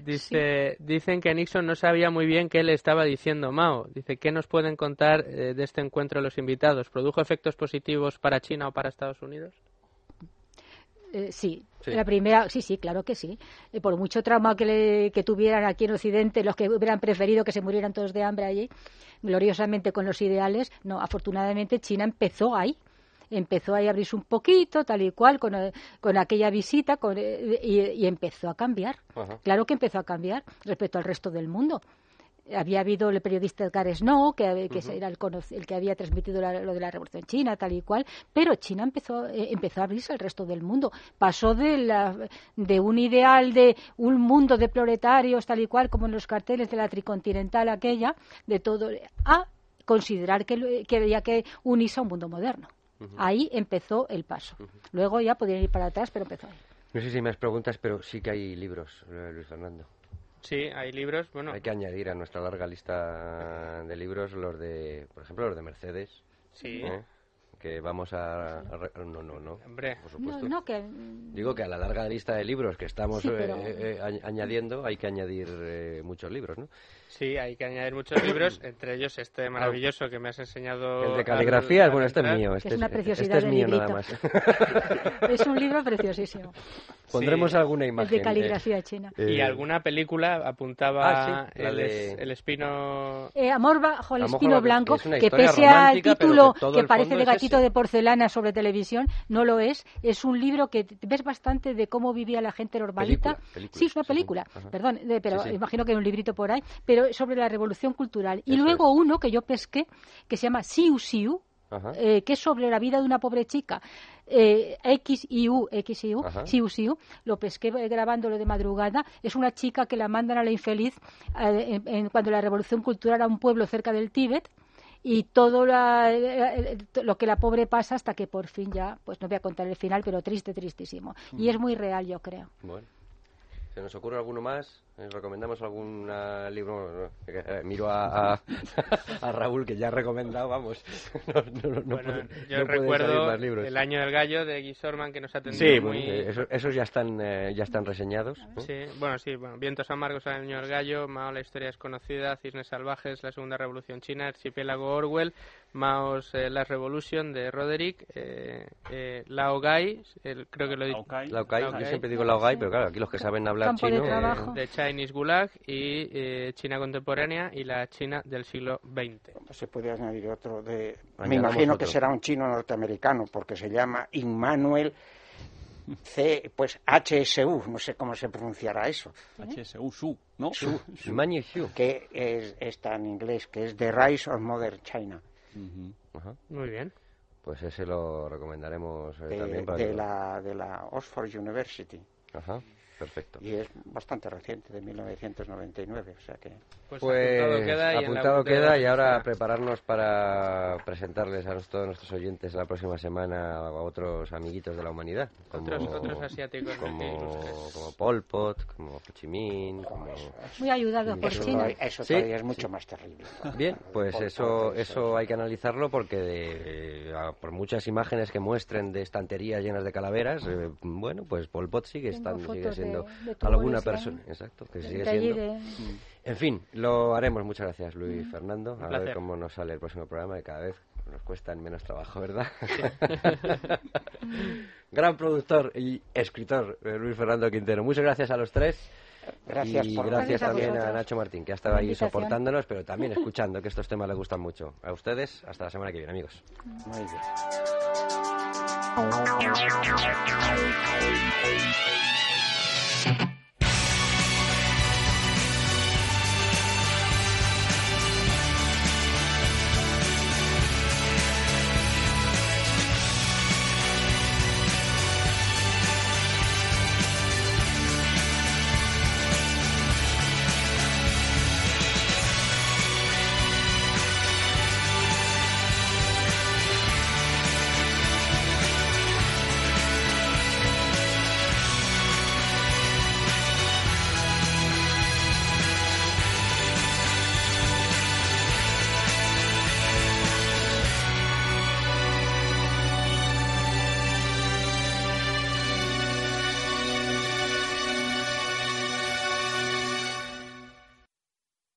Dice, Dicen que Nixon no sabía muy bien qué le estaba diciendo Mao. Dice, ¿qué nos pueden contar eh, de este encuentro los invitados? ¿Produjo efectos positivos para China o para Estados Unidos? Eh, sí, la primera, sí, sí, claro que sí. Eh, por mucho trauma que, que tuvieran aquí en Occidente, los que hubieran preferido que se murieran todos de hambre allí, gloriosamente con los ideales, no, afortunadamente China empezó ahí empezó a abrirse un poquito, tal y cual, con, eh, con aquella visita eh, y, empezó a cambiar. Claro que empezó a cambiar respecto al resto del mundo había habido el periodista Edgar Snow, que, que era el, el, que había transmitido lo de la Revolución China, tal y cual, pero China empezó, eh, empezó a abrirse al resto del mundo. Pasó de, la, de un ideal de un mundo de proletarios, tal y cual, como en los carteles de la tricontinental aquella, de todo, a considerar que, que había que unirse a un mundo moderno. Ahí empezó el paso. Luego ya podían ir para atrás, pero empezó ahí. No sé si me preguntas, pero sí que hay libros, eh, Luis Fernando. Sí, hay libros, bueno... Hay que añadir a nuestra larga lista de libros los de, por ejemplo, los de Mercedes. Sí. ¿eh? que vamos a, no no no hombre por supuesto no, que digo que a la larga lista de libros que estamos eh, eh, añadiendo hay que añadir muchos libros no Sí, hay que añadir muchos libros, entre ellos este maravilloso que me has enseñado. El de caligrafía, bueno, este es mío. Este es una preciosidad este es mío nada más. es un libro preciosísimo. Pondremos alguna imagen. El de caligrafía china. y eh, alguna película apuntaba ah, el, el, espino. Eh, Amor bajo el espino blanco, que, pese al título que, parece de gatito de porcelana sobre televisión, no lo es. Es un libro que ves bastante de cómo vivía la gente normalita. sí, es una película, perdón, pero imagino que hay un librito por ahí. Pero sobre la revolución cultural. Y luego uno que yo pesqué, que se llama Siu Siu, eh, que es sobre la vida de una pobre chica. Eh, XIU, XIU, Siu Siu, lo pesqué grabándolo de madrugada. Es una chica que la mandan a la infeliz eh, en, cuando la revolución cultural a un pueblo cerca del Tíbet y todo lo que la pobre pasa hasta que por fin ya, pues no voy a contar el final, pero triste, tristísimo. Y es muy real, yo creo. Bueno. ¿Se nos ocurre alguno más? ¿Recomendamos algún libro? Eh, miro a, a, Raúl, que ya ha recomendado, vamos. bueno, yo recuerdo El Año del Gallo de Guy Sorman, que nos atendió Sí, muy... esos, ya están eh, ya están reseñados. Sí, bueno, sí. Bueno, Vientos amargos El Año del Gallo, Mao, la historia desconocida, Cisnes salvajes, La Segunda Revolución China, Archipiélago Orwell, Maos eh, Last Revolution de Roderick, eh, eh, Laogai, creo que lo digo. Laogai, yo siempre digo Laogai, pero claro, aquí los que saben hablar chino. De, Chinese Gulag y eh, China contemporánea y la China del siglo XX. Pues se puede añadir otro de. me imagino que será un chino norteamericano porque se llama Immanuel. C, pues HSU, no sé cómo se pronunciará eso. HSU, su, ¿no? Su, Que es, está en inglés, que es The Rise of Modern China. Muy bien. Pues ese lo recomendaremos eh, también para de la de la Oxford University. Ajá. Perfecto. Y es bastante reciente, de 1999, o sea que... Pues, pues apuntado queda, y, apuntado queda y ahora prepararnos para presentarles a todos nuestros oyentes la próxima semana a otros amiguitos de la humanidad. Como, otros, asiáticos. Como, como Pol Pot, como Ho Chi Minh, como... Muy ayudados por China. Eso todavía es mucho más terrible. Bien, pues eso, eso hay que analizarlo porque por muchas imágenes que muestren de estanterías llenas de calaveras, eh, bueno, pues Pol Pot sigue, estando, sigue siendo alguna persona, exacto, que sigue siendo. En fin, lo haremos. Muchas gracias, Luis Fernando. A ver cómo nos sale el próximo programa, que cada vez nos cuesta menos trabajo, ¿verdad? Gran productor y escritor, eh, Luis Fernando Quintero. Muchas gracias a los tres. Gracias y gracias, también a, Nacho Martín, que ha estado ahí soportándonos, pero también escuchando, que estos temas les gustan mucho. A ustedes, hasta la semana que viene, amigos. Muy bien.